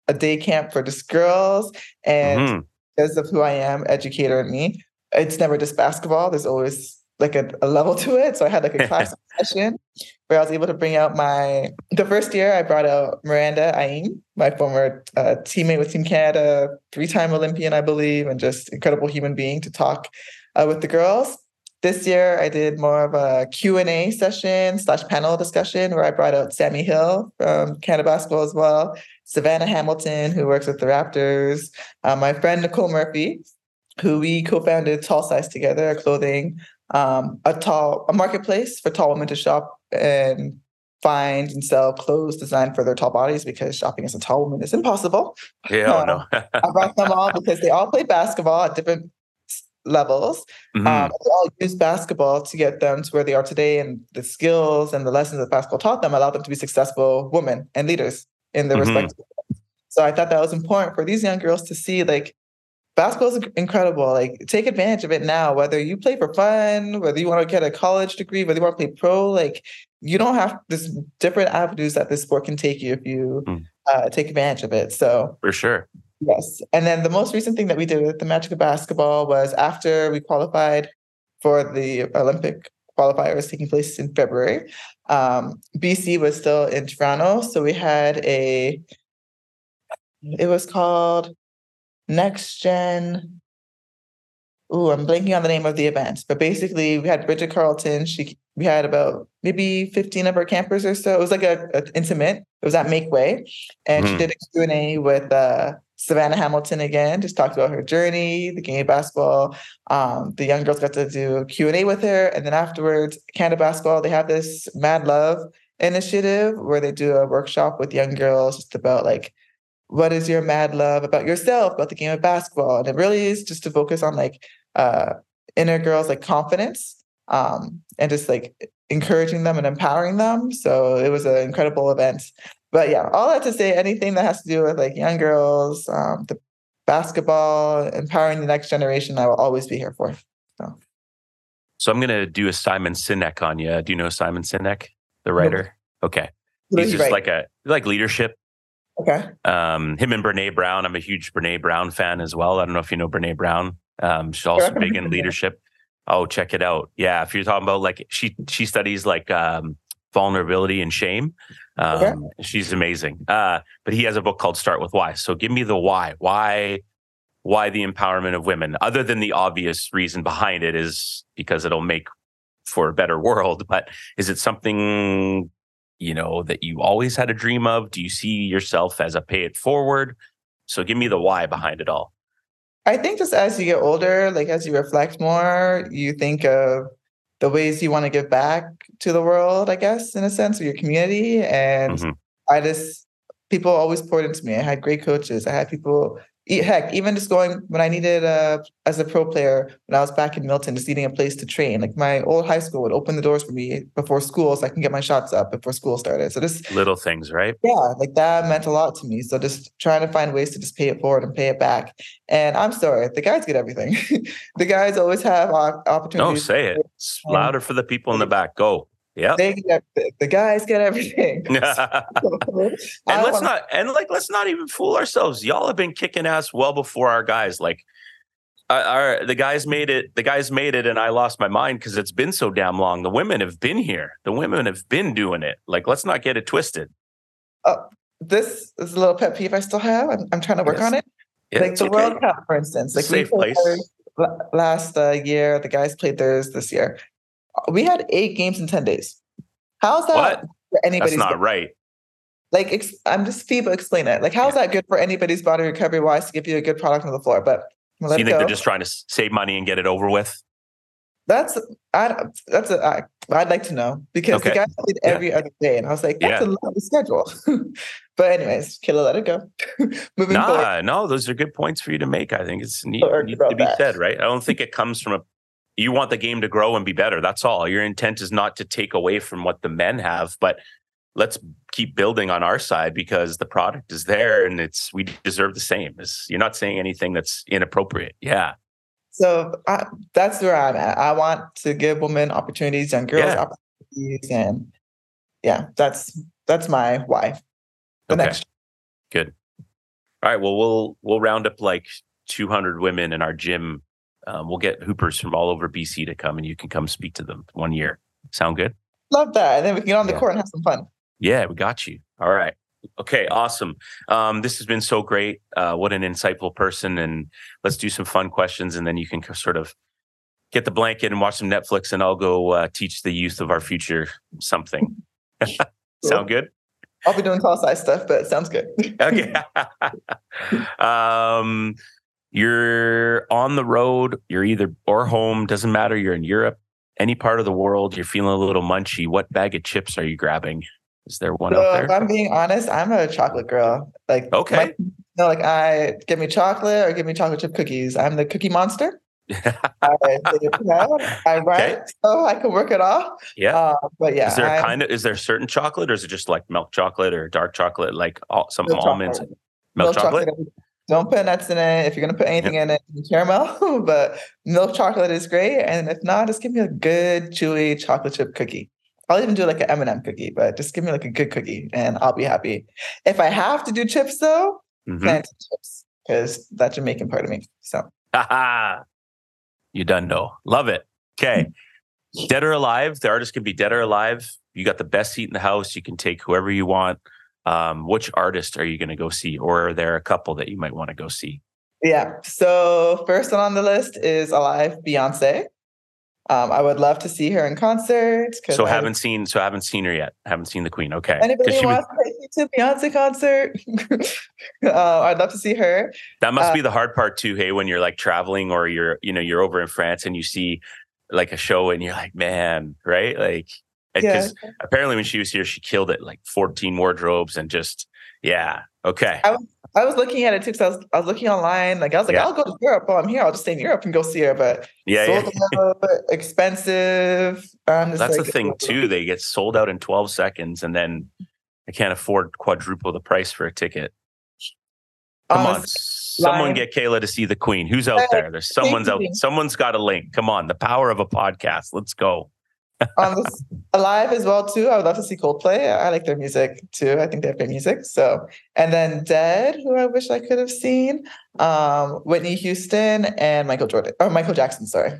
a day camp for just girls. And Mhm. Because of who I am, educator and me, it's never just basketball. There's always like a, a level to it. So I had like a class session where I was able to bring out my the first year I brought out Miranda Ayim, my former uh, teammate with Team Canada, three-time Olympian, I believe, and just incredible human being to talk uh, with the girls. This year I did more of a Q&A session slash panel discussion where I brought out Sammy Hill from Canada Basketball as well, Savannah Hamilton, who works with the Raptors, uh, my friend Nicole Murphy, who we co-founded Tall Size together, a clothing, um, a tall, a marketplace for tall women to shop and find and sell clothes designed for their tall bodies because shopping as a tall woman is impossible. Yeah, oh, no. I brought them all because they all played basketball at different levels. Mhm. Um, they all used basketball to get them to where they are today, and the skills and the lessons that basketball taught them allowed them to be successful women and leaders in their Mhm. respective. So I thought that was important for these young girls to see, like, basketball is incredible. Like, take advantage of it now. Whether you play for fun, whether you want to get a college degree, whether you want to play pro, like, you don't have this different avenues that this sport can take you if you Mm. uh, take advantage of it. So For sure. Yes. And then the most recent thing that we did with the Magic of Basketball was after we qualified for the Olympic qualifiers taking place in February. Um, BC was still in Toronto. So we had a, it was called Next Gen. Ooh, I'm blanking on the name of the event, but basically we had Bridget Carleton. She we had about maybe 15 of our campers or so. It was like a, a intimate. It was at Make Way, and mm-hmm. she did a Q&A with uh, Savannah Hamilton again, just talked about her journey, the game of basketball. Um, the young girls got to do a Q&A with her. And then afterwards, Canada Basketball, they have this Mad Love initiative where they do a workshop with young girls just about like, what is your mad love about yourself, about the game of basketball? And it really is just to focus on like uh, inner girls, like confidence um, and just like encouraging them and empowering them. So it was an incredible event. But yeah, all that to say, anything that has to do with like young girls, um, the basketball, empowering the next generation, I will always be here for. So, so I'm going to do a Simon Sinek on you. Do you know Simon Sinek, the writer? Okay. He's just like a like leadership. Okay. Um, him and Brene Brown. I'm a huge Brene Brown fan as well. I don't know if you know Brene Brown. Um, she's also big in leadership. Oh, check it out. Yeah, if you're talking about like she she studies like um, vulnerability and shame. Um, okay. She's amazing. Uh, but he has a book called Start with Why. So give me the why. Why why the empowerment of women? Other than the obvious reason behind it is because it'll make for a better world. But is it something you know that you always had a dream of? Do you see yourself as a pay it forward? So give me the why behind it all. I think just as you get older, like as you reflect more, you think of the ways you want to give back to the world, I guess, in a sense, or your community. And mm-hmm. I just, people always poured into me. I had great coaches. I had people heck, even just going when I needed uh, as a pro player when I was back in Milton, just needing a place to train. Like my old high school would open the doors for me before school, so I can get my shots up before school started. So just little things, right? Yeah, like that meant a lot to me. So just trying to find ways to just pay it forward and pay it back. And I'm sorry, the guys get everything. the guys always have opportunities. No, say it. It's louder for the people in the back. Go. Yeah, they get the guys get everything. and let's not and like let's not even fool ourselves. Y'all have been kicking ass well before our guys. Like our the guys made it. The guys made it, and I lost my mind because it's been so damn long. The women have been here. The women have been doing it. Like let's not get it twisted. Uh, this is a little pet peeve I still have. I'm, I'm trying to work yes. on it. Yeah, like the okay. World Cup, for instance. Like safe place. Last uh, year, the guys played theirs this year Uh, we had eight games in 10 days. How's that what? anybody's That's not body? right. Like, ex- I'm just feeble explain it. Like, how's yeah. that good for anybody's body recovery wise to give you a good product on the floor? But so you think go. they're just trying to save money and get it over with? That's I that's a I, I'd like to know because okay. the guy played every yeah. other day, and I was like, that's yeah. a lot of schedule. but anyways, Killer, let it go. Moving nah, forward. no, those are good points for you to make. I think it's neat, neat to be said, right? I don't think it comes from a you want the game to grow and be better. That's all. Your intent is not to take away from what the men have, but let's keep building on our side because the product is there and it's we deserve the same. It's, you're not saying anything that's inappropriate. Yeah. So I, that's where I'm at. I want to give women opportunities, young girls yeah. opportunities, and yeah, that's that's my why. The okay. next. Good. All right. Well, we'll we'll round up like 200 women in our gym um, we'll get hoopers from all over BC to come and you can come speak to them one year. Sound good? Love that. And then we can get on the yeah. court and have some fun. Yeah, we got you. All right. Okay, awesome. Um, this has been so great. Uh, what an insightful person. And let's do some fun questions and then you can sort of get the blanket and watch some Netflix and I'll go uh, teach the youth of our future something. Sound good? I'll be doing tall size stuff, but it sounds good. okay. um, you're on the road, you're either or home, doesn't matter, you're in Europe, any part of the world, you're feeling a little munchy, what bag of chips are you grabbing? Is there one so out there? If I'm being honest, I'm a chocolate girl. Like okay, my, you know, like I give me chocolate or give me chocolate chip cookies. I'm the cookie monster. I, I run okay. so I can work it off. Yeah, uh, but yeah, is there I'm, kind of is there certain chocolate or is it just like milk chocolate or dark chocolate, like all, some almonds? Chocolate. Milk, milk chocolate. chocolate don't put nuts in it. If you're gonna put anything yep. in it, caramel. but milk chocolate is great, and if not, just give me a good chewy chocolate chip cookie. I'll even do like an M&M cookie, but just give me like a good cookie, and I'll be happy. If I have to do chips though, mm-hmm. plantain chips because that's Jamaican part of me. So, you done know. Love it. Okay. dead or alive, the artist can be dead or alive. You got the best seat in the house. You can take whoever you want um, which artist are you going to go see, or are there a couple that you might want to go see? Yeah. So first one on the list is Alive Beyonce. Um, I would love to see her in concert. So I haven't seen so I haven't seen her yet. I haven't seen the Queen. Okay. Anybody wants was, to take me to Beyonce concert? uh, I'd love to see her. That must uh, be the hard part too. Hey, when you're like traveling or you're you know you're over in France and you see like a show and you're like, man, right? Like because yeah. apparently when she was here, she killed it like 14 wardrobes and just yeah. Okay. I was, I was looking at it too because I was, I was looking online. Like I was like, yeah. I'll go to Europe while I'm here. I'll just stay in Europe and go see her. But yeah, yeah. expensive. That's like, the thing too. They get sold out in 12 seconds, and then I can't afford quadruple the price for a ticket. Come on, someone get Kayla to see the Queen. Who's out there? There's someone's out. Someone's got a link. Come on, the power of a podcast. Let's go on this alive as well too. I would love to see Coldplay. I like their music too. I think they have great music. So and then Dead, who I wish I could have seen, um, Whitney Houston and Michael Jordan or Michael Jackson. Sorry.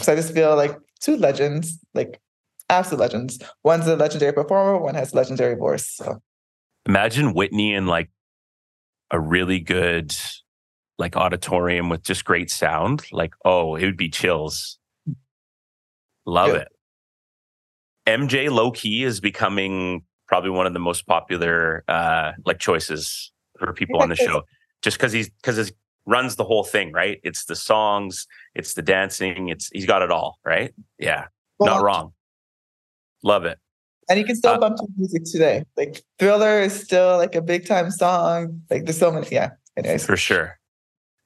So I just feel like two legends, like absolute legends. One's a legendary performer, one has legendary voice. So imagine Whitney in like a really good like auditorium with just great sound. Like, oh, it would be chills. Love Good. it. MJ low key is becoming probably one of the most popular uh like choices for people on the show just because he's because he runs the whole thing right? It's the songs it's the dancing it's he's got it all right? Yeah well, not wrong. Love it. And you can still uh, bump to music today. Like thriller is still like a big time song. Like there's so many yeah. Anyways. For sure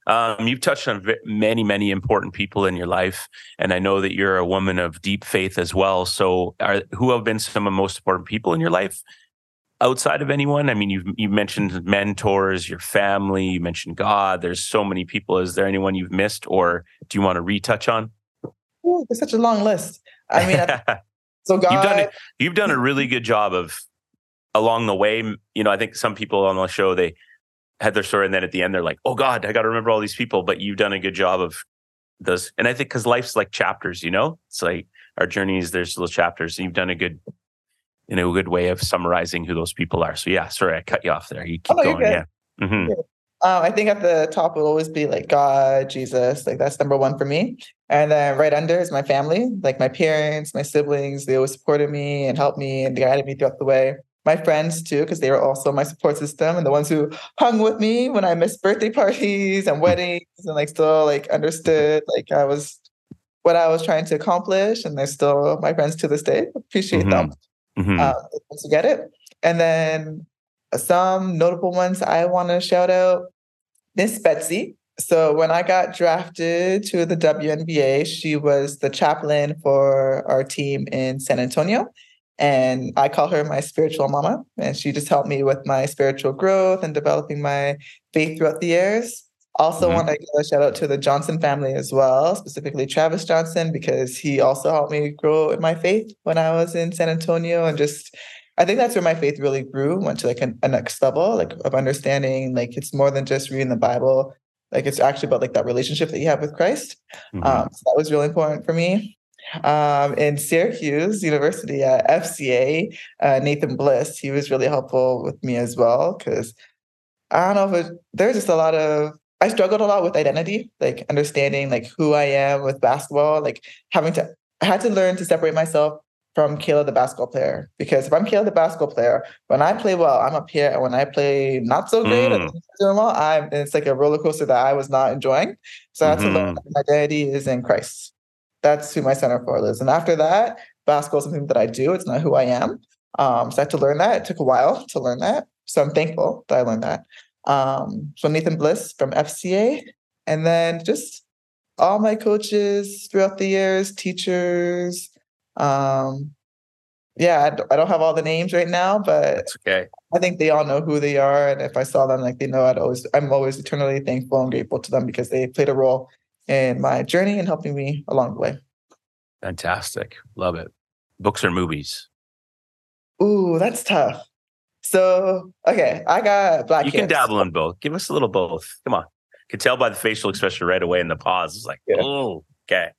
um, you've touched on many, many important people in your life, and I know that you're a woman of deep faith as well. So, are, who have been some of the most important people in your life outside of anyone? I mean, you've you mentioned mentors, your family, you mentioned God. There's so many people. Is there anyone you've missed, or do you want to retouch on? Ooh, it's such a long list. I mean, so God, you've done you've done a really good job of along the way. You know, I think some people on the show they had their story and then at the end they're like oh god i got to remember all these people but you've done a good job of those. And i think because life's like chapters you know? It's like our journeys there's little chapters and you've done a good you know, a good way of summarizing who those people are. So yeah sorry i cut you off there. You keep oh, going yeah. Mm-hmm. um, i think at the top will always be like god jesus like that's number one for me. And then right under is my family like my parents my siblings they always supported me and helped me and guided me throughout the way my friends too, because they were also my support system and the ones who hung with me when I missed birthday parties and weddings and like still like understood like I was what I was trying to accomplish. And they're still my friends to this day. Appreciate mm-hmm. them mm-hmm. Uh, to get it. And then some notable ones I want to shout out Miss Betsy. So when I got drafted to the WNBA, she was the chaplain for our team in San Antonio. And I call her my spiritual mama. And she just helped me with my spiritual growth and developing my faith throughout the years. Also, mm-hmm. want to give a shout out to the Johnson family as well, specifically Travis Johnson, because he also helped me grow in my faith when I was in San Antonio. And just, I think that's where my faith really grew, went to like a, a next level, like of understanding, like it's more than just reading the Bible. Like it's actually about like that relationship that you have with Christ. Mm-hmm. Um, so that was really important for me um, in Syracuse University at FCA, uh, Nathan Bliss. He was really helpful with me as well because I don't know if it, there's just a lot of I struggled a lot with identity, like understanding like who I am with basketball, like having to I had to learn to separate myself from Kayla the basketball player because if I'm Kayla the basketball player, when I play well, I'm up here, and when I play not so great, mm. doing well, I'm it's like a roller coaster that I was not enjoying. So I had mm-hmm. to learn mm-hmm. my identity is in Christ that's who my center for is. And after that, basketball is something that I do. It's not who I am. Um, so I had to learn that. It took a while to learn that. So I'm thankful that I learned that. Um, so Nathan Bliss from FCA, and then just all my coaches throughout the years, teachers. Um, yeah, I don't have all the names right now, but That's okay. I think they all know who they are, and if I saw them, like they know, I'd always, I'm always eternally thankful and grateful to them because they played a role in my journey and helping me along the way. Fantastic. Love it. Books or movies? Ooh, that's tough. So, okay, I got Black You can dabble in both. Give us a little both. Come on. You can tell by the facial expression right away in the pause. It's like, yeah. oh, okay.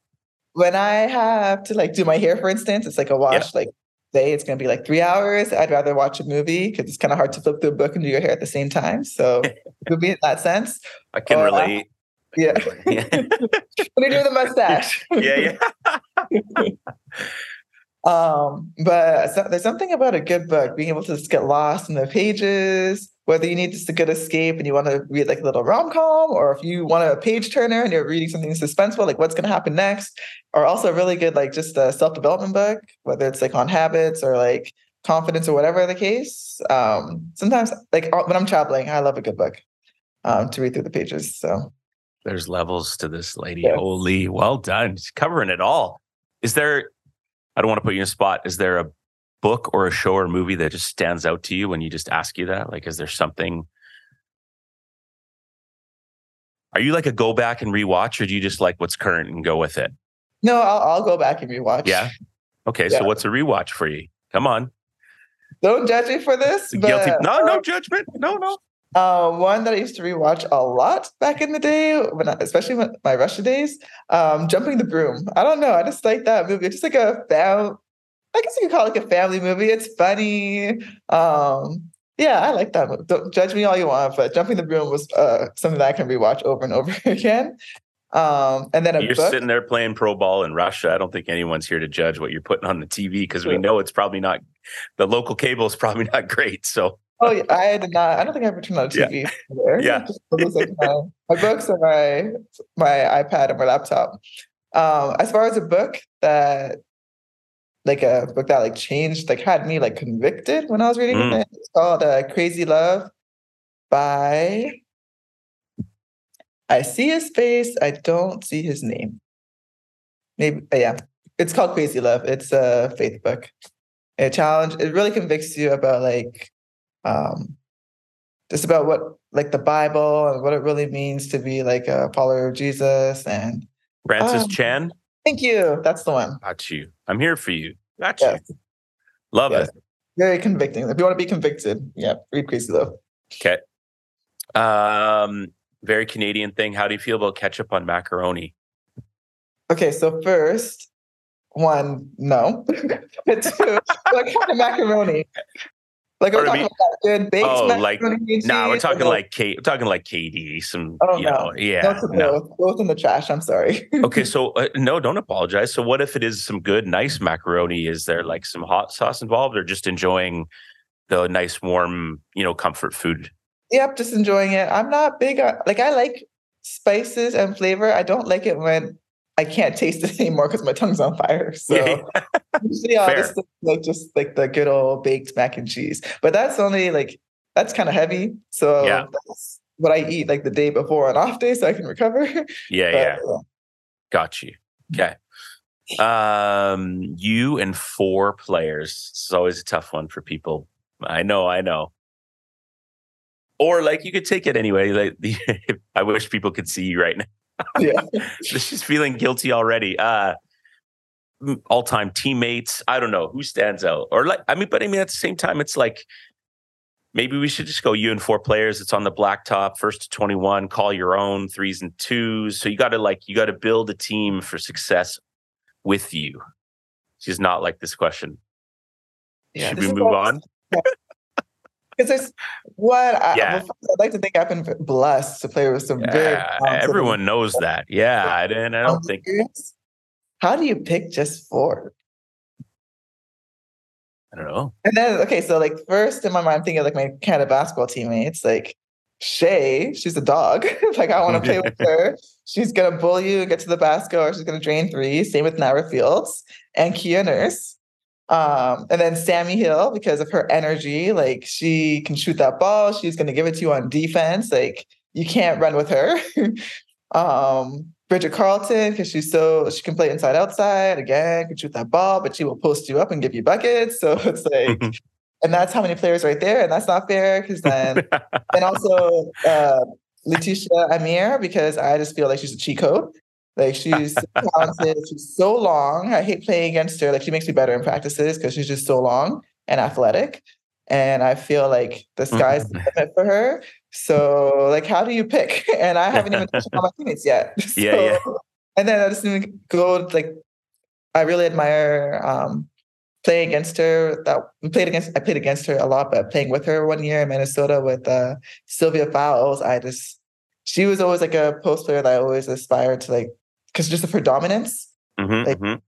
When I have to like do my hair, for instance, it's like a wash, yeah. like day, it's going to be like three hours. I'd rather watch a movie because it's kind of hard to flip through a book and do your hair at the same time. So, movie in that sense. I can or, uh, relate. Yeah. Yeah. when they do the mustache. yeah, yeah. Um, but so, there's something about a good book, being able to just get lost in the pages, whether you need just a good escape and you want to read like a little rom-com, or if you want a page turner and you're reading something suspenseful, like what's gonna happen next, or also really good like just a self-development book, whether it's like on habits or like confidence or whatever the case. Um, sometimes like uh, when I'm traveling, I love a good book um, to read through the pages. So There's levels to this lady. Yes. Holy, well done. She's covering it all. Is there, I don't want to put you in a spot. Is there a book or a show or movie that just stands out to you when you just ask you that? Like, is there something? Are you like a go back and rewatch, or do you just like what's current and go with it? no, I'll, I'll go back and rewatch. Yeah. Okay, Yeah. so what's a rewatch for you? Come on, Don't judge me for this. But, guilty. No, no judgment. No, no. Uh, one that I used to rewatch a lot back in the day, when I, especially when my Russia days, um, Jumping the Broom. I don't know. I just like that movie. It's just like a fam. I guess you could call it like a family movie. It's funny. Um, yeah, I like that movie. Don't judge me all you want, but Jumping the Broom was uh, something that I can rewatch over and over again. Um, and then a You're book. sitting there playing pro ball in Russia. I don't think anyone's here to judge what you're putting on the TV because we know it's probably not. The local cable is probably not great. So Oh, yeah, I did not. I don't think I ever turned on Yeah. TV. There. Yeah. Just- it like my, my books and my my iPad and my laptop. Um, as far as a book that, like a book that like changed, like had me like convicted when I was reading Mm. it. It's called uh, Crazy Love by. I see his face. I don't see his name. Maybe uh, yeah. It's called Crazy Love. It's a faith book. A challenge. It really convicts you about like um just about what like the Bible and what it really means to be like a follower of Jesus. And Francis Um, Chan, thank you. That's the one. got you. I'm here for you. Got Yes. you. Love Yes. it. Very convicting. If you want to be convicted, yeah, read Crazy Love. Okay. Um, very Canadian thing. How do you feel about ketchup on macaroni? Okay, so first, one, no. Two, what kind of macaroni? Like are we Pardon talking about good baked Oh, like- No, we're talking like K. We're talking like KD. Some, Oh, you no. know, yeah. no both. Both in the trash. I'm sorry. Okay, so uh, no, don't apologize. So, what if it is some good, nice macaroni? Is there like some hot sauce involved, or just enjoying the nice, warm, you know, comfort food? Yep, just enjoying it. I'm not big on like I like spices and flavor. I don't like it when I can't taste it anymore because my tongue's on fire. So Yeah. usually I'll just like just like the good old baked mac and cheese. But that's only like that's kind of heavy. So Yeah. that's what I eat like the day before an off day so I can recover. Yeah, But, yeah. uh, Got you. Okay. Um, you and four players. It's always a tough one for people. I know, I know. Or like you could take it anyway. Like I wish people could see you right now. Yeah. She's feeling guilty already. Uh all time teammates. I don't know who stands out. Or like, I mean, but I mean, at the same time, it's like maybe we should just go you and four players. It's on the blacktop, first to 21, call your own threes and twos. So you got to like, you got to build a team for success with you. She's not like this question. Yeah, Should this we move all- on? Because there's what I, Yeah. I'd like to think I've been blessed to play with some Yeah, talented everyone knows that. Yeah. I, and I don't think. How do you pick just four? I don't know. And then okay, so like first in my mind, I'm thinking of like my Canada basketball teammates, like Shay, she's a dog. like I want to play with her. She's gonna bully you, and get to the basket, or she's gonna drain three. Same with Nirra Fields and Kia Nurse. Um, and then Sammy Hill, because of her energy, like she can shoot that ball, she's gonna give it to you on defense. Like you can't run with her. um, Bridget Carleton, because she's so she can play inside outside again, can shoot that ball, but she will post you up and give you buckets. So it's like, and that's how many players right there, and that's not fair because then and also uh, Laeticia Amihere because I just feel like she's a cheat code. Like she's so talented, she's so long. I hate playing against her. Like she makes me better in practices because she's just so long and athletic. And I feel like the sky's the limit for her. So like, how do you pick? And I haven't even touched on my teammates yet. Yeah, So- yeah. And then I just go like, I really admire um, playing against her. That we played against. I played against her a lot, but playing with her one year in Minnesota with uh, Sylvia Fowles, I just she was always like a post player that I always aspired to like because just her dominance, Mhm, Like- mhm.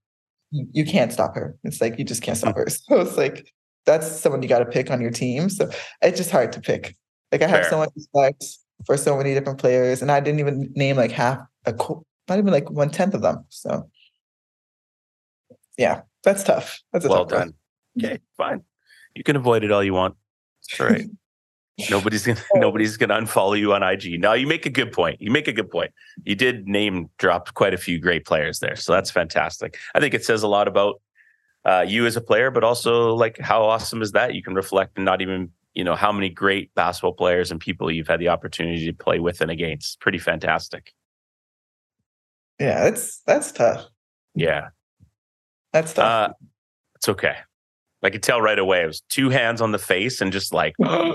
you, you can't stop her. It's like you just can't stop her. So it's like that's someone you got to pick on your team. So it's just hard to pick. Like I have Fair. so much respect for so many different players, and I didn't even name like half a qu- not even like one tenth of them. So yeah, that's tough. That's a well tough one. done. Okay, fine. You can avoid it all you want. It's all right. Nobody's gonna nobody's gonna unfollow you on IG. No, you make a good point. You make a good point. You did name drop quite a few great players there, so that's fantastic. I think it says a lot about uh, you as a player, but also like how awesome is that you can reflect and not even you know how many great basketball players and people you've had the opportunity to play with and against. Pretty fantastic. Yeah, that's that's tough. Yeah. That's tough. Uh, it's okay. I could tell right away. It was two hands on the face and just like, uh,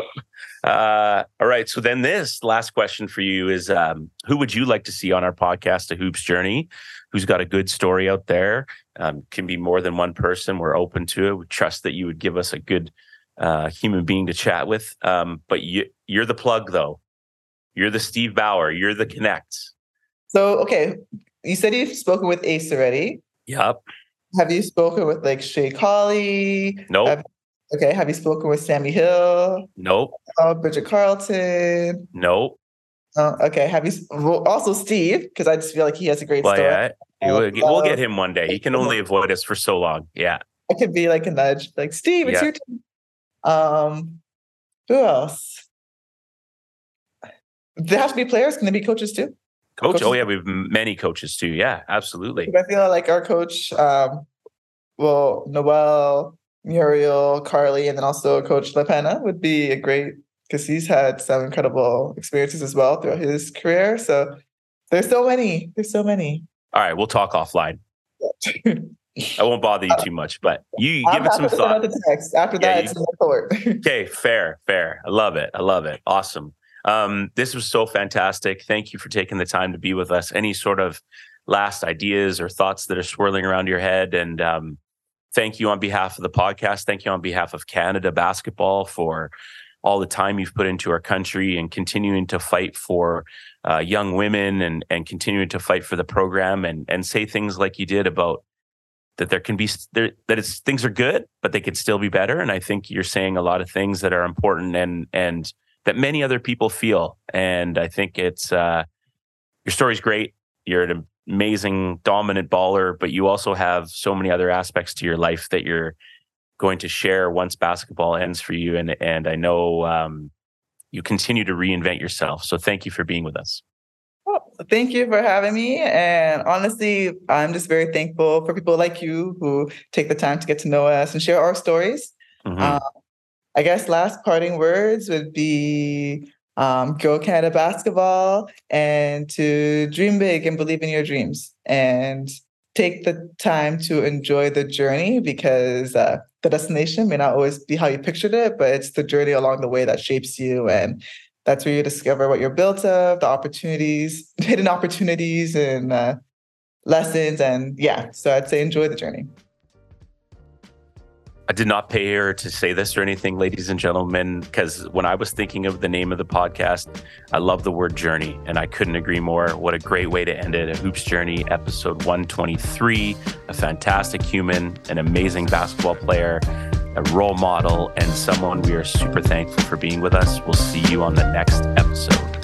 all right. So then this last question for you is um, who would you like to see on our podcast, A Hoops Journey? Who's got a good story out there? Um, can be more than one person. We're open to it. We trust that you would give us a good uh, human being to chat with. Um, but you, you're the plug, though. You're the Steve Bauer. You're the connect. so okay, you said you've spoken with Ace already. Yep. Have you spoken with like Shay Colley? Nope. Have- Okay, have you spoken with Sammy Hill? Nope. Uh, Bridget Carleton? Nope. Uh, okay, have you well, also Steve? Because I just feel like he has a great Well, story. yeah. Uh, We'll get, we'll uh, get him one day. He can only avoid us for so long. Yeah. It could be like a nudge, like Steve, it's Yeah. your turn. Um, who else? There have to be players. Can they be coaches too? Coach. Oh yeah, we have many coaches too. Yeah, absolutely. I feel like our coach, um, well, Noel, Muriel, Carly, and then also Coach LaPena would be a great because he's had some incredible experiences as well throughout his career. So there's so many. There's so many. All right, we'll talk offline. I won't bother you too much, but you, give it some happy to send out thought. After Yeah, that, you- it's in the court. Okay, fair, fair. I love it. I love it. Awesome. Um, this was so fantastic. Thank you for taking the time to be with us. Any sort of last ideas or thoughts that are swirling around your head? And um, thank you on behalf of the podcast. Thank you on behalf of Canada basketball for all the time you've put into our country and continuing to fight for uh, young women and and continuing to fight for the program and and say things like you did about that there can be there, that it's things are good but they could still be better and i think you're saying a lot of things that are important and and that many other people feel and i think it's uh your story's great you're an amazing dominant baller but you also have so many other aspects to your life that you're going to share once basketball ends for you and and i know um you continue to reinvent yourself so thank you for being with us Well, thank you for having me. And honestly, I'm just very thankful for people like you who take the time to get to know us and share our stories. Mhm. Um, I guess last parting words would be um, go Canada basketball and to dream big and believe in your dreams and take the time to enjoy the journey because uh, the destination may not always be how you pictured it, but it's the journey along the way that shapes you. And that's where you discover what you're built of, the opportunities, hidden opportunities and uh, lessons. And yeah, so I'd say enjoy the journey. I did not pay her to say this or anything, ladies and gentlemen, because when I was thinking of the name of the podcast, I love the word journey, and I couldn't agree more. What a great way to end it. A Hoops Journey, episode 123. A fantastic human, an amazing basketball player, a role model, and someone we are super thankful for being with us. We'll see you on the next episode.